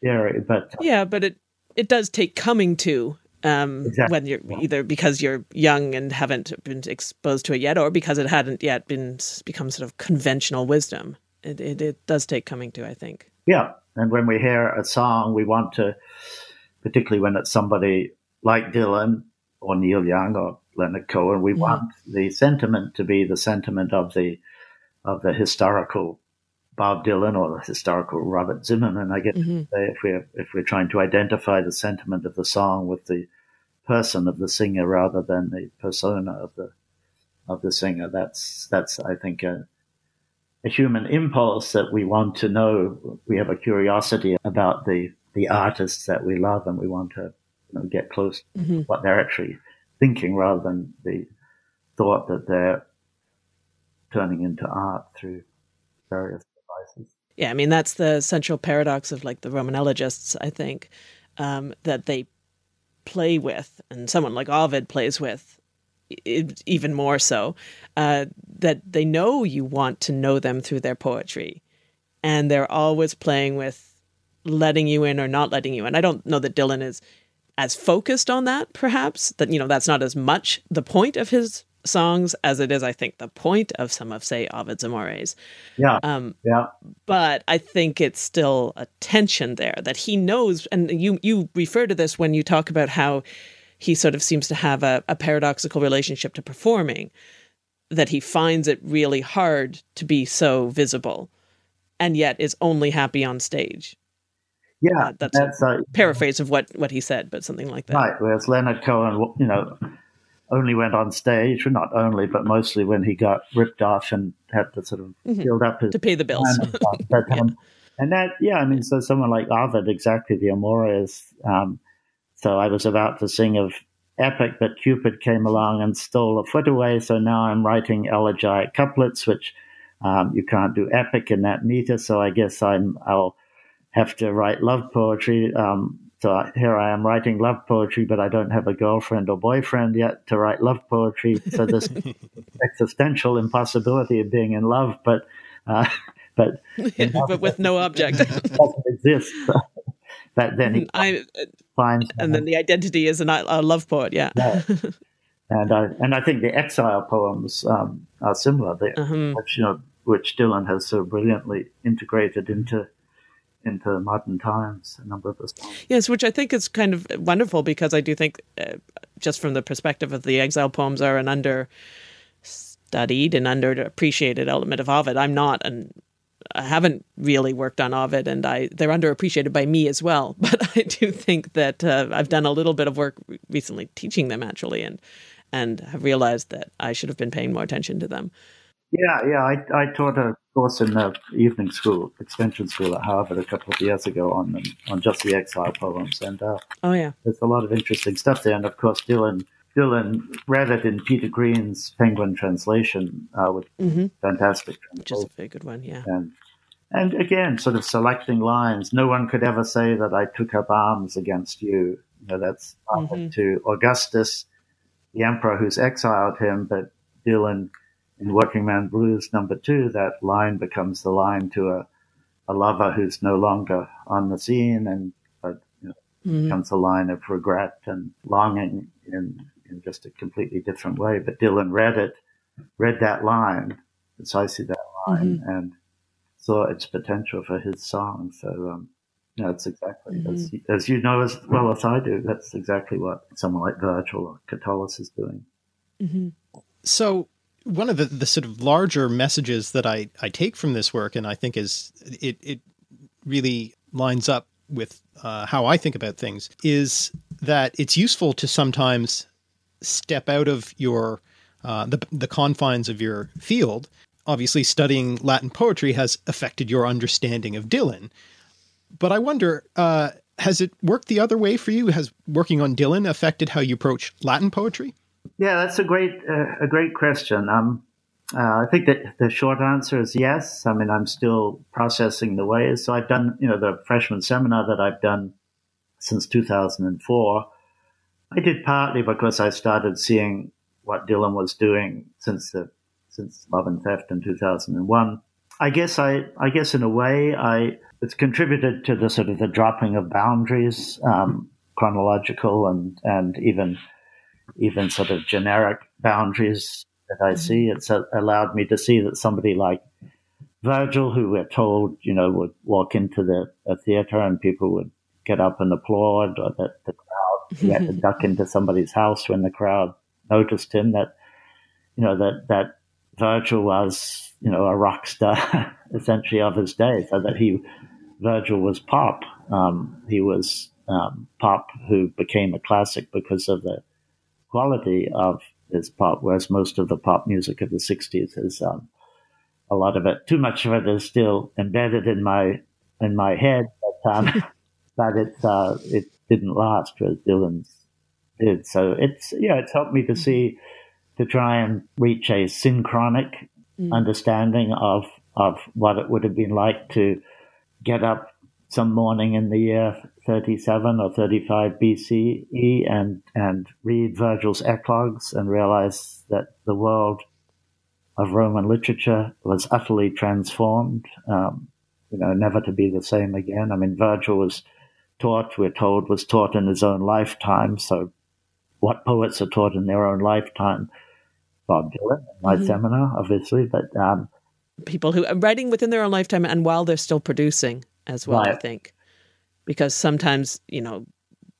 theory, but uh, yeah, but it it does take coming to um, exactly. when you're either because you're young and haven't been exposed to it yet, or because it hadn't yet been become sort of conventional wisdom. It, it, it does take coming to, I think. Yeah, and when we hear a song, we want to, particularly when it's somebody like Dylan or Neil Young or Leonard Cohen, we mm-hmm. want the sentiment to be the sentiment of the of the historical Bob Dylan or the historical Robert Zimmerman. I get mm-hmm. if we're if we're trying to identify the sentiment of the song with the person of the singer rather than the persona of the of the singer. That's that's I think a, a human impulse that we want to know. We have a curiosity about the the artists that we love, and we want to you know, get close mm-hmm. to what they're actually thinking rather than the thought that they're turning into art through various yeah, I mean that's the central paradox of like the Roman elegists. I think um, that they play with, and someone like Ovid plays with even more so. Uh, that they know you want to know them through their poetry, and they're always playing with letting you in or not letting you in. I don't know that Dylan is as focused on that, perhaps that you know that's not as much the point of his songs as it is, I think, the point of some of, say, Ovid's Amores. Yeah. Um, yeah. But I think it's still a tension there that he knows, and you you refer to this when you talk about how he sort of seems to have a, a paradoxical relationship to performing, that he finds it really hard to be so visible, and yet is only happy on stage. Yeah, uh, that's, that's a uh, paraphrase of what what he said, but something like that. Right. Whereas Leonard Cohen, you know only went on stage, or not only, but mostly when he got ripped off and had to sort of mm-hmm. build up his to pay the bills. [LAUGHS] yeah. Um, and that, yeah, I mean, so someone like Ovid, exactly the Amores. Um, so I was about to sing of epic, but Cupid came along and stole a foot away. So now I'm writing elegiac couplets, which um, you can't do epic in that meter. So I guess I'm I'll have to write love poetry. Um, so here I am writing love poetry, but I don't have a girlfriend or boyfriend yet to write love poetry. So this [LAUGHS] existential impossibility of being in love, but uh, [LAUGHS] but [LAUGHS] but with no object doesn't exist. but then he I, finds, and then the identity is a, a love poet. Yeah. yeah. And I and I think the exile poems um, are similar, uh-huh. which you know which Dylan has so brilliantly integrated into into modern times, a number of those poems. Yes, which I think is kind of wonderful because I do think, uh, just from the perspective of the exile poems, are an understudied and underappreciated element of Ovid. I'm not and I haven't really worked on Ovid, and I they're underappreciated by me as well. [LAUGHS] But I do think that uh, I've done a little bit of work recently teaching them actually, and and have realized that I should have been paying more attention to them. Yeah, yeah. I, I taught a course in the evening school, extension school at Harvard a couple of years ago on on just the exile poems, and uh, oh yeah, there's a lot of interesting stuff there. And of course, Dylan Dylan read it in Peter Green's Penguin translation, uh, which mm-hmm. fantastic, which is a very good one, yeah. And and again, sort of selecting lines. No one could ever say that I took up arms against you. You know, that's mm-hmm. to Augustus, the emperor who's exiled him, but Dylan in Working Man Blues number two, that line becomes the line to a, a lover who's no longer on the scene and but you know, mm-hmm. becomes a line of regret and longing in, in just a completely different way. But Dylan read it, read that line, precisely that line, mm-hmm. and saw its potential for his song. So, um, you know, it's exactly mm-hmm. as, as you know as well as I do. That's exactly what someone like Virgil or Catullus is doing. Mm-hmm. So, one of the, the sort of larger messages that I, I take from this work, and I think is it, it really lines up with uh, how I think about things, is that it's useful to sometimes step out of your uh, the the confines of your field. Obviously, studying Latin poetry has affected your understanding of Dylan, But I wonder, uh, has it worked the other way for you? Has working on Dylan affected how you approach Latin poetry? Yeah, that's a great uh, a great question. Um, uh, I think that the short answer is yes. I mean, I'm still processing the ways. So I've done, you know, the freshman seminar that I've done since 2004. I did partly because I started seeing what Dylan was doing since the since Love and Theft in 2001. I guess I, I guess in a way, I it's contributed to the sort of the dropping of boundaries, um, chronological and and even even sort of generic boundaries that I see. Mm-hmm. It's allowed me to see that somebody like Virgil, who we're told, you know, would walk into the a theater and people would get up and applaud, or that the crowd [LAUGHS] he had to duck into somebody's house when the crowd noticed him. That you know that that Virgil was, you know, a rock star [LAUGHS] essentially of his day, so that he Virgil was pop. Um, he was um, pop who became a classic because of the quality of his pop, whereas most of the pop music of the 60s is um, a lot of it, too much of it is still embedded in my in my head, but, um, [LAUGHS] but it, uh, it didn't last as Dylan's did. So it's, yeah, it's helped me to see, to try and reach a synchronic mm. understanding of, of what it would have been like to get up some morning in the year 37 or 35 BCE and, and read Virgil's Eclogues and realize that the world of Roman literature was utterly transformed, um, you know, never to be the same again. I mean, Virgil was taught, we're told, was taught in his own lifetime. So what poets are taught in their own lifetime? Bob Dylan, my mm-hmm. seminar, obviously, but um, people who are writing within their own lifetime and while they're still producing as well, right. I think. Because sometimes, you know,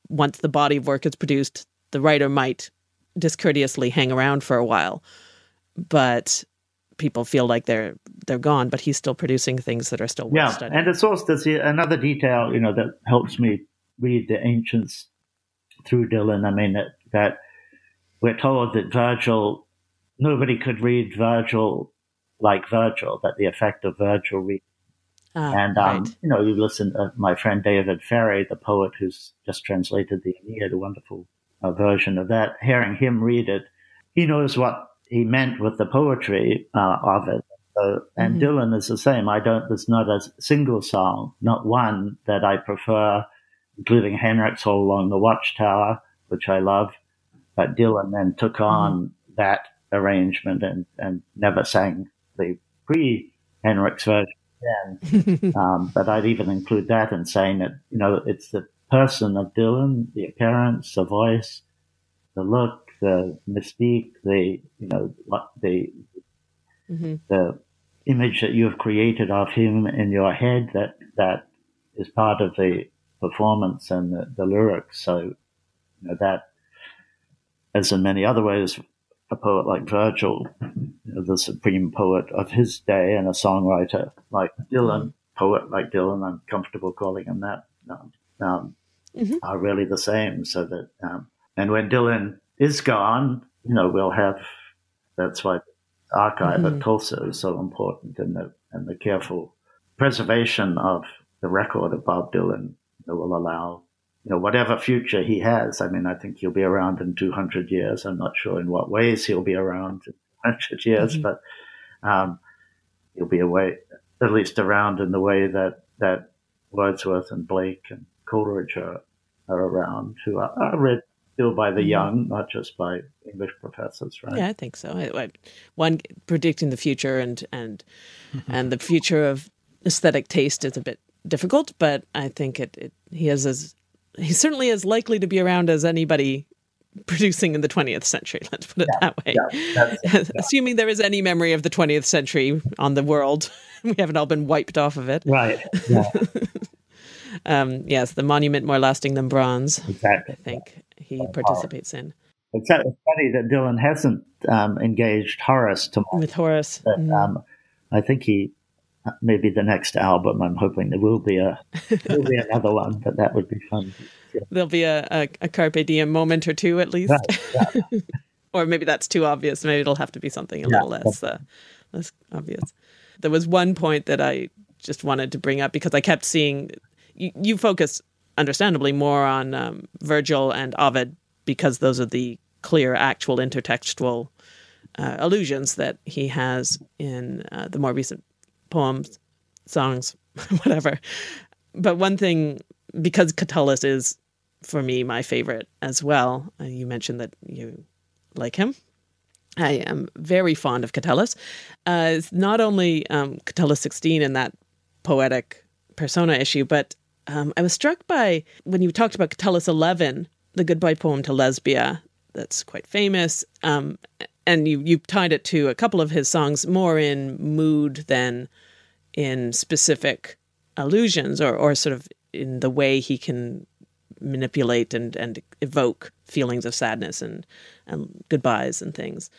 once the body of work is produced, the writer might discourteously hang around for a while. But people feel like they're they're gone, but he's still producing things that are still worth yeah. studying. And it's also there's another detail, you know, that helps me read the ancients through Dylan. I mean that that we're told that Virgil nobody could read Virgil like Virgil, that the effect of Virgil reading Ah, and, um, right. you know, you listen to my friend David Ferry, the poet who's just translated the Aeneid, a wonderful uh, version of that, hearing him read it, he knows what he meant with the poetry uh, of it. So, and mm-hmm. Dylan is the same. I don't, there's not a single song, not one that I prefer, including Hendrix's All Along the Watchtower, which I love. But Dylan then took mm-hmm. on mm-hmm. that arrangement and, and never sang the pre Hendrix's version. [LAUGHS] um, but I'd even include that in saying that, you know, it's the person of Dylan, the appearance, the voice, the look, the mystique, the, you know, the, mm-hmm. the image that you have created of him in your head that, that is part of the performance and the, the lyrics. So, you know, that, as in many other ways, a poet like Virgil, the supreme poet of his day, and a songwriter like Dylan, poet like Dylan, I'm comfortable calling him that, um, um, mm-hmm. are really the same. So that, um, and when Dylan is gone, you know, we'll have, that's why the archive mm-hmm. at Tulsa is so important and the, and the careful preservation of the record of Bob Dylan that will allow you know, whatever future he has. I mean, I think he'll be around in 200 years. I'm not sure in what ways he'll be around in 200 years, mm-hmm. but um, he'll be away, at least around in the way that, that Wordsworth and Blake and Coleridge are, are around, who are, are read still by the mm-hmm. young, not just by English professors, right? Yeah, I think so. I, I, one predicting the future and and mm-hmm. and the future of aesthetic taste is a bit difficult, but I think it, it he has as he's certainly as likely to be around as anybody producing in the 20th century let's put it yeah, that way. yeah, [LAUGHS] yeah. assuming there is any memory of the 20th century on the world [LAUGHS] we haven't all been wiped off of it. Right [LAUGHS] um, yes the monument more lasting than bronze exactly. I think he participates in. It's, funny that dylan hasn't um, engaged horace to with horace but, mm. um, i think he maybe the next album. I'm hoping there will be a will be [LAUGHS] another one, but that would be fun. Yeah. There'll be a, a, a, carpe diem moment or two at least, right, yeah. [LAUGHS] or maybe that's too obvious. Maybe it'll have to be something a yeah, little less uh, less obvious. There was one point that I just wanted to bring up because I kept seeing you, you focus understandably more on um, Virgil and Ovid because those are the clear actual intertextual uh, allusions that he has in uh, the more recent poems, songs, [LAUGHS] whatever. But one thing, because Catullus is for me my favorite as well. You mentioned that you like him. I am very fond of Catullus. Uh, it's not only um, Catullus 16 in that poetic persona issue, but um, I was struck by when you talked about Catullus 11, the goodbye poem to Lesbia, that's quite famous. Um, and you, you tied it to a couple of his songs more in mood than in specific allusions or, or sort of in the way he can manipulate and, and evoke feelings of sadness and, and goodbyes and things.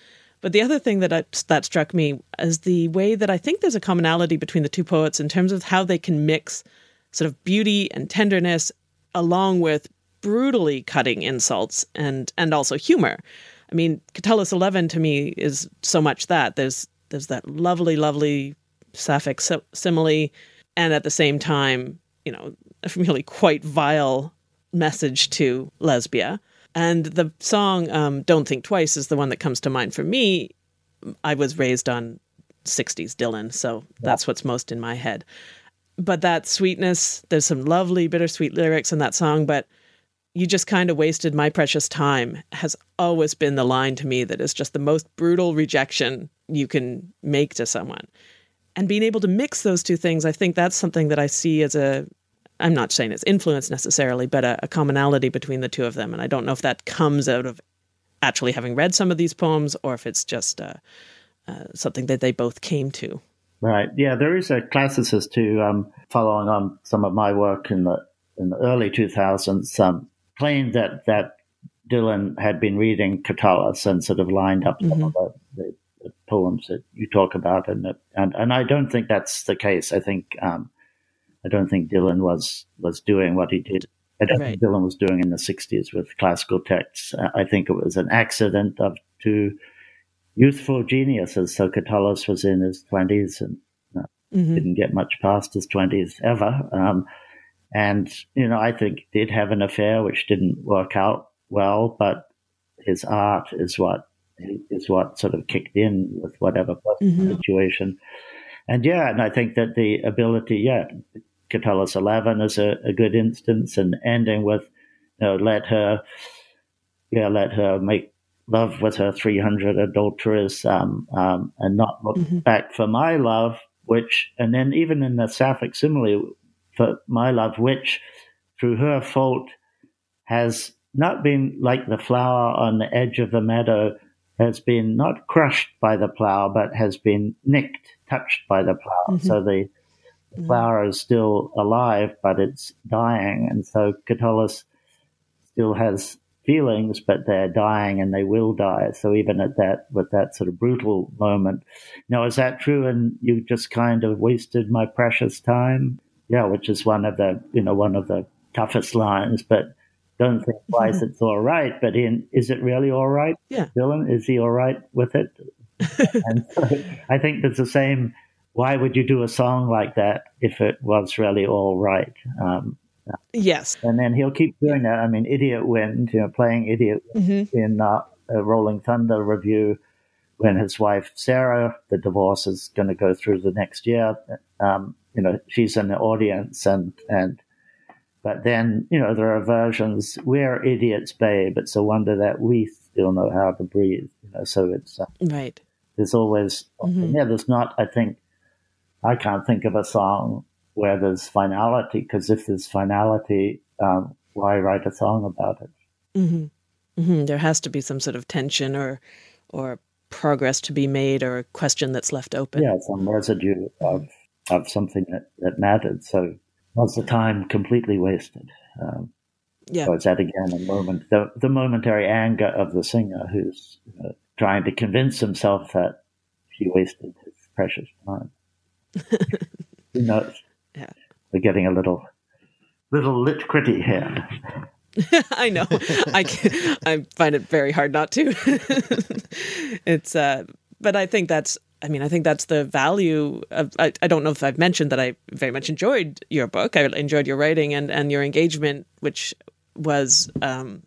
But the other thing that I, that struck me is the way that I think there's a commonality between the two poets in terms of how they can mix sort of beauty and tenderness along with brutally cutting insults and and also humor. I mean, Catullus 11 to me is so much that there's there's that lovely, lovely sapphic simile, and at the same time, you know, a really quite vile message to Lesbia. And the song um, Don't Think Twice is the one that comes to mind for me. I was raised on 60s Dylan, so that's what's most in my head. But that sweetness, there's some lovely bittersweet lyrics in that song, but you just kind of wasted my precious time has always been the line to me that is just the most brutal rejection you can make to someone. And being able to mix those two things, I think that's something that I see as a I'm not saying it's influence necessarily, but a, a commonality between the two of them. And I don't know if that comes out of actually having read some of these poems or if it's just uh, uh, something that they both came to. Right. Yeah, there is a classicist who, um, following on some of my work in the in the early 2000s, um, claimed that that Dylan had been reading Catullus and sort of lined up some mm-hmm. of the, the, the, poems that you talk about, and and and I don't think that's the case. I think um, I don't think Dylan was was doing what he did. I don't right. think Dylan was doing in the '60s with classical texts. I think it was an accident of two youthful geniuses. So Catullus was in his 20s and uh, mm-hmm. didn't get much past his 20s ever. Um, and you know, I think did have an affair which didn't work out well, but his art is what is what sort of kicked in with whatever mm-hmm. situation. And yeah, and I think that the ability, yeah, Catullus 11 is a, a good instance, and ending with, you know, let her, yeah, let her make love with her 300 adulterers um, um, and not look mm-hmm. back for my love, which, and then even in the Sapphic simile, for my love, which through her fault has not been like the flower on the edge of the meadow, has been not crushed by the plow, but has been nicked, touched by the plow. Mm-hmm. So the the flower is still alive, but it's dying. And so Catullus still has feelings, but they're dying and they will die. So even at that, with that sort of brutal moment, now is that true? And you just kind of wasted my precious time? Yeah, which is one of the, you know, one of the toughest lines, but don't think twice mm-hmm. it's all right. But in, is it really all right? Yeah. Dylan, is he all right with it? [LAUGHS] and so I think there's the same why would you do a song like that if it was really all right? Um, yes. And then he'll keep doing that. I mean, Idiot Wind, you know, playing Idiot mm-hmm. in uh, a Rolling Thunder Revue when his wife Sarah, the divorce is going to go through the next year. Um, you know, she's in the audience, and and but then you know there are versions. We're idiots, babe. It's a wonder that we still know how to breathe. You know, so it's uh, right. There's always mm-hmm. yeah. There's not. I think I can't think of a song where there's finality because if there's finality, um, why write a song about it? Mm-hmm. Mm-hmm. There has to be some sort of tension or or progress to be made or a question that's left open. Yeah, some residue of of something that, that mattered. So was the time completely wasted? Um, yeah. So it's that again a moment, the, the momentary anger of the singer who's uh, trying to convince himself that he wasted his precious time. [LAUGHS] Who knows? Yeah. We're getting a little, little lit critty here. [LAUGHS] I know. I can, I find it very hard not to. [LAUGHS] it's uh, but I think that's I mean, I think that's the value of. I, I don't know if I've mentioned that I very much enjoyed your book. I enjoyed your writing and, and your engagement, which was um,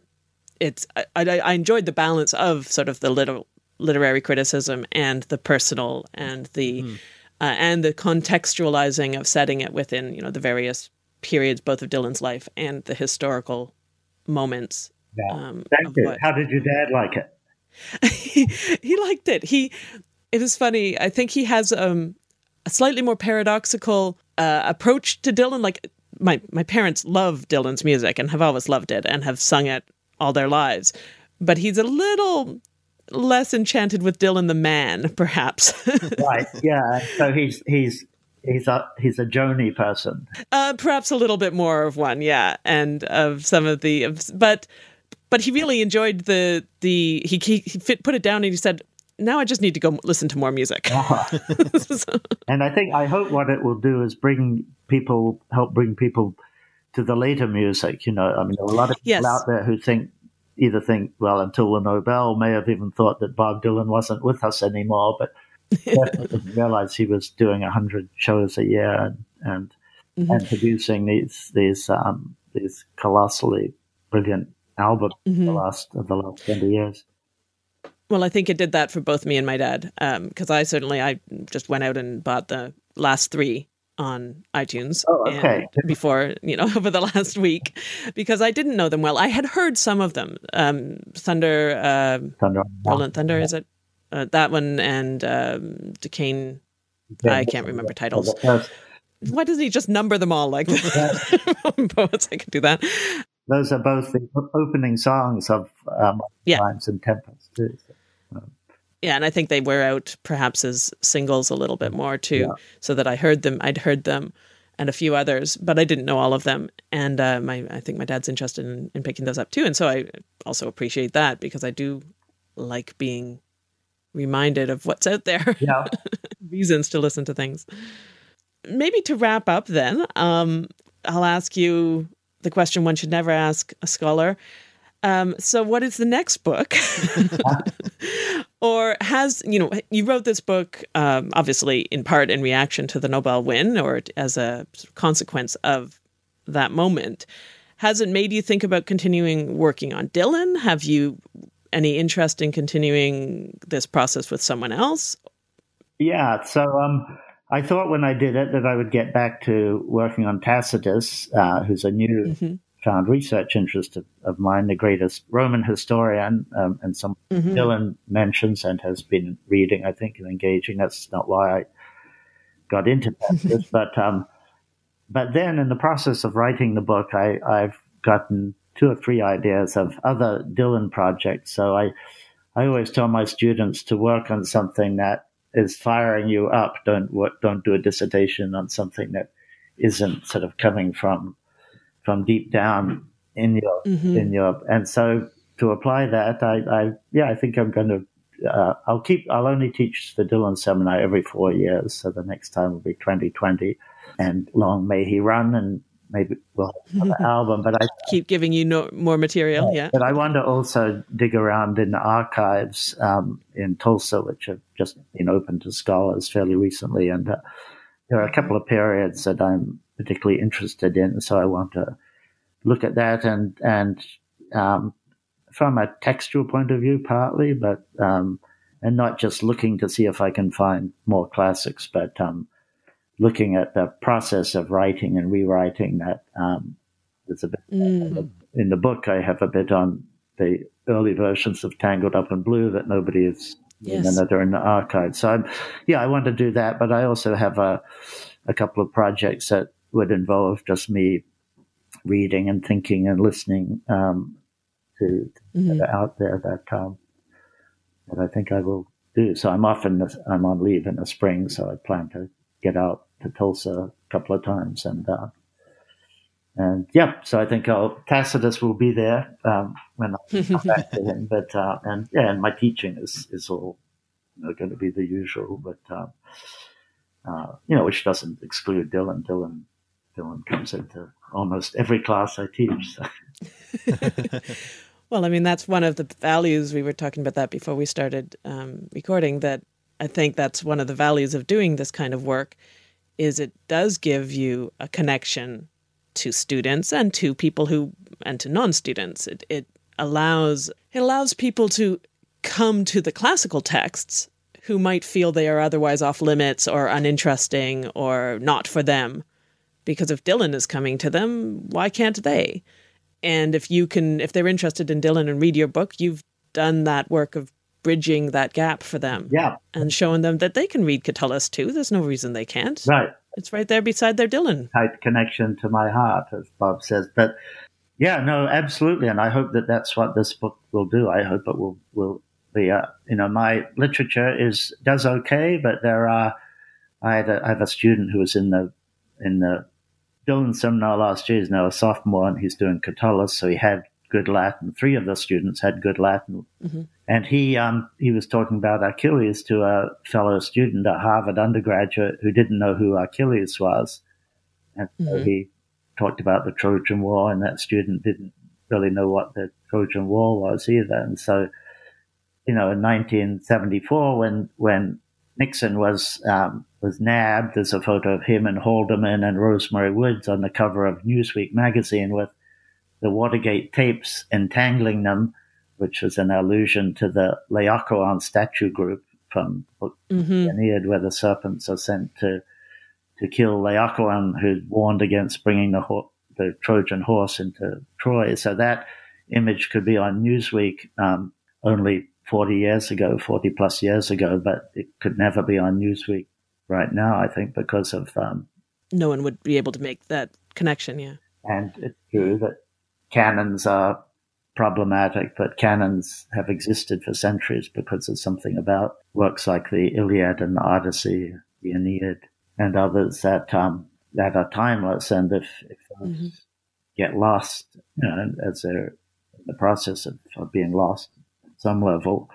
it's. I, I, I enjoyed the balance of sort of the little literary criticism and the personal and the mm. uh, and the contextualizing of setting it within you know the various periods both of Dylan's life and the historical moments. Yeah. Um, Thank you. What... How did your dad like it? he, [LAUGHS] he liked it. He it was funny. I think he has um, a slightly more paradoxical uh, approach to Dylan. Like my my parents love Dylan's music and have always loved it and have sung it all their lives, but he's a little less enchanted with Dylan the man, [LAUGHS] perhaps. right. Yeah. So he's he's he's a he's a Joni person. Uh, perhaps a little bit more of one, yeah, and of some of the, but but he really enjoyed the the he he, fit, put it down and he said. Now I just need to go listen to more music. [LAUGHS] uh-huh. [LAUGHS] and I think I hope what it will do is bring people, help bring people to the later music. You know, I mean, there are a lot of people yes. out there who think either think, well, until the Nobel may have even thought that Bob Dylan wasn't with us anymore, but didn't [LAUGHS] realize he was doing a hundred shows a year and and, mm-hmm. and producing these these um, these colossally brilliant albums mm-hmm. the last of the last twenty years. Well, I think it did that for both me and my dad because um, I certainly I just went out and bought the last three on iTunes oh, okay. before, you know, [LAUGHS] over the last week because I didn't know them well. I had heard some of them. Um, Thunder, uh, Thunder, Rolling Thunder, is it? Uh, that one and um, Duquesne. Yeah, I can't remember titles. Why doesn't he just number them all like that? [LAUGHS] Poets, I could do that. Those are both the opening songs of um, yeah. Times and Tempest, too. So. Yeah, and I think they were out perhaps as singles a little bit more too, yeah. so that I heard them. I'd heard them and a few others, but I didn't know all of them. And uh, my, I think my dad's interested in, in picking those up too, and so I also appreciate that because I do like being reminded of what's out there. [LAUGHS] Yeah, reasons to listen to things. Maybe to wrap up, then um, I'll ask you the question one should never ask a scholar. Um, so, what is the next book? [LAUGHS] or has, you know, you wrote this book um, obviously in part in reaction to the Nobel win or as a consequence of that moment. Has it made you think about continuing working on Dylan? Have you any interest in continuing this process with someone else? Yeah. So, um, I thought when I did it that I would get back to working on Tacitus, uh, who's a new mm-hmm found research interest of, of mine, the greatest Roman historian, um, and some mm-hmm. Dylan mentions and has been reading, I think, and engaging. That's not why I got into [LAUGHS] this, but um, but then in the process of writing the book, I, I've gotten two or three ideas of other Dylan projects. So I I always tell my students to work on something that is firing you up. Don't work, don't do a dissertation on something that isn't sort of coming from from deep down in your mm-hmm. in your and so to apply that I, I yeah I think I'm going to uh, I'll keep I'll only teach the Dylan seminar every four years so the next time will be 2020 and long may he run and maybe we'll [LAUGHS] album but I keep giving you no, more material yeah, yeah, but I want to also dig around in the archives um, in Tulsa which have just been open to scholars fairly recently and uh, there are a couple of periods that I'm particularly interested in. So I want to look at that and, and, um, from a textual point of view, partly, but, um, and not just looking to see if I can find more classics, but, um, looking at the process of writing and rewriting that, um, there's a bit mm. in the book. I have a bit on the early versions of Tangled Up in Blue that nobody is yes. that are in the archive. So, I'm, yeah, I want to do that, but I also have a, a couple of projects that would involve just me reading and thinking and listening um, to, mm-hmm. out there that um, that I think I will do. So I'm the, I'm on leave in the spring, so I plan to get out to Tulsa a couple of times and. Uh, and yeah, so I think I'll, Tacitus will be there um, when I come [LAUGHS] back to him. But uh, and yeah, and my teaching is is all you know, going to be the usual, but uh, uh, you know, which doesn't exclude Dylan. Dylan Dylan comes into almost every class I teach. So. [LAUGHS] well, I mean, that's one of the values we were talking about that before we started um, recording. That I think that's one of the values of doing this kind of work is it does give you a connection to students and to people who and to non-students. It it allows it allows people to come to the classical texts who might feel they are otherwise off limits or uninteresting or not for them. Because if Dylan is coming to them, why can't they? And if you can if they're interested in Dylan and read your book, you've done that work of bridging that gap for them. Yeah. And showing them that they can read Catullus too. There's no reason they can't. Right. It's right there beside their Dylan. Tight connection to my heart, as Bob says. But yeah, no, absolutely. And I hope that that's what this book will do. I hope it will, will be, uh, you know, my literature is, does okay, but there are, I had a, I have a student who was in the, in the Dylan seminar last year. He's now a sophomore and he's doing Catullus. So he had good Latin. Three of the students had good Latin. Mm-hmm. And he, um, he was talking about Achilles to a fellow student, a Harvard undergraduate who didn't know who Achilles was. And so Mhm. he talked about the Trojan War, and that student didn't really know what the Trojan War was either. And so, you know, in 1974, when when Nixon was um, was nabbed, there's a photo of him and Haldeman and Rosemary Woods on the cover of Newsweek magazine with the Watergate tapes entangling them, which was an allusion to the Laocoon statue group from book hmm Aeneid, where the serpents are sent to to kill Laocoon, who warned against bringing the ho- the Trojan horse into Troy. So that image could be on Newsweek um, only 40 years ago, 40 plus years ago, but it could never be on Newsweek right now, I think, because of, um, No one would be able to make that connection, yeah. and it's true that canons are problematic, but canons have existed for centuries because of something about works like the Iliad and the Odyssey, the Aeneid, and others that um, that are timeless. And if, if those Mhm. get lost, you know, as they're in the process of, of being lost at some level,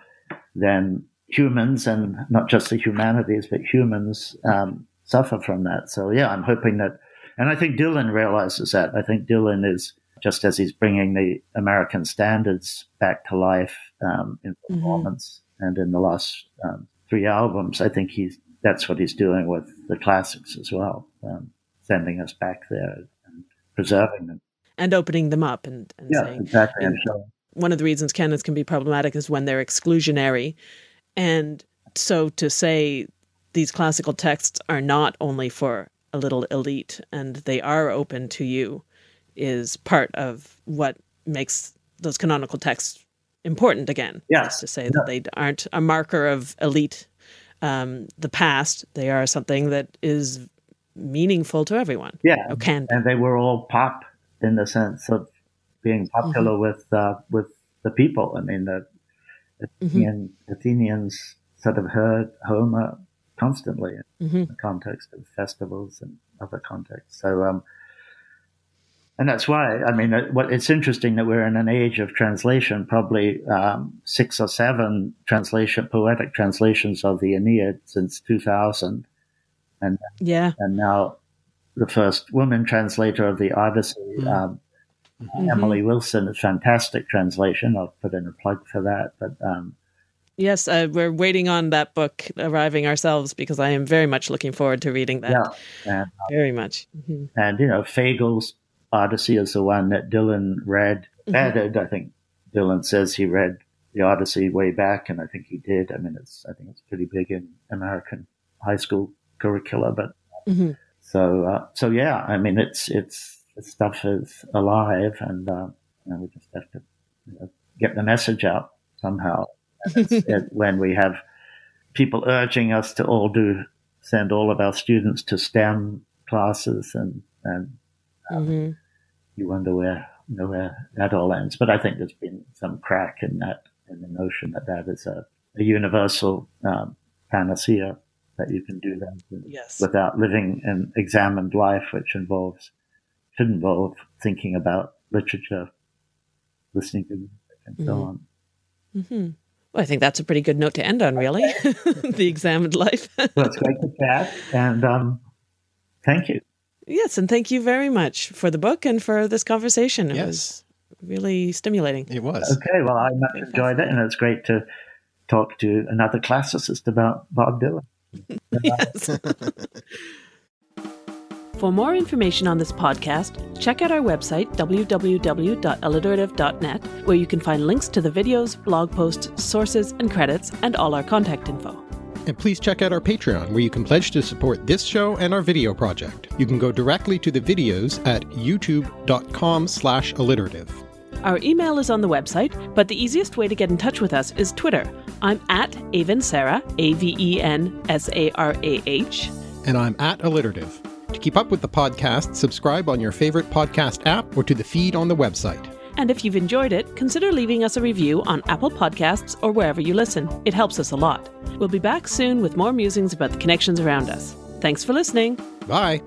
then humans and not just the humanities, but humans um, suffer from that. So yeah, I'm hoping that, and I think Dylan realizes that. I think Dylan is just as he's bringing the American standards back to life um, in Mhm. performance and in the last um, three albums. I think he's that's what he's doing with the classics as well, um, sending us back there and preserving them. And opening them up and, and Yeah, saying exactly. And so, one of the reasons canons can be problematic is when they're exclusionary. And so to say these classical texts are not only for a little elite and they are open to you is part of what makes those canonical texts important again. Yes. To say that they aren't a marker of elite um, the past. They are something that is meaningful to everyone. yeah, Or can be. and they were all pop in the sense of being popular with uh, with the people. I mean, the Athenian, Athenians sort of heard Homer constantly in the context of festivals and other contexts. So, um, and that's why I mean, what it's interesting that we're in an age of translation. Probably um, six or seven translation, poetic translations of the Aeneid since 2000, and Yeah. and now the first woman translator of the Odyssey, um, Emily Wilson, a fantastic translation. I'll put in a plug for that. But um, Yes, uh, we're waiting on that book arriving ourselves because I am very much looking forward to reading that. yeah, and, Very much. hmm and you know, Fagles' Odyssey is the one that Dylan read. Added, I think Dylan says he read the Odyssey way back, and I think he did. I mean, it's I think it's pretty big in American high school curricula, but hmm So, uh, so yeah, I mean, it's, it's, the stuff is alive and, uh, you know, we just have to you know, get the message out somehow. [LAUGHS] It, when we have people urging us to all do, send all of our students to STEM classes and, and hmm you wonder where, you know, where that all ends. But I think there's been some crack in that, in the notion that that is a, a universal, um, panacea that you can do that with Yes. without living an examined life, which involves should involve thinking about literature, listening to music, and so Mhm. on. hmm Well, I think that's a pretty good note to end on, really. [LAUGHS] the examined life. Well, it's great to chat, and um, thank you. Yes, and thank you very much for the book and for this conversation. It Yes. was really stimulating. It was. Okay, well, I much enjoyed it, and it's great to talk to another classicist about Bob Dylan. [LAUGHS] yes. [LAUGHS] For more information on this podcast, check out our website, www.alliterative.net, where you can find links to the videos, blog posts, sources, and credits, and all our contact info. And please check out our Patreon, where you can pledge to support this show and our video project. You can go directly to the videos at youtube.com slash alliterative. Our email is on the website, but the easiest way to get in touch with us is Twitter. I'm at Aven Sarah, A V E N S A R A H. And I'm at alliterative. To keep up with the podcast, subscribe on your favorite podcast app or to the feed on the website. And if you've enjoyed it, consider leaving us a review on Apple Podcasts or wherever you listen. It helps us a lot. We'll be back soon with more musings about the connections around us. Thanks for listening. Bye.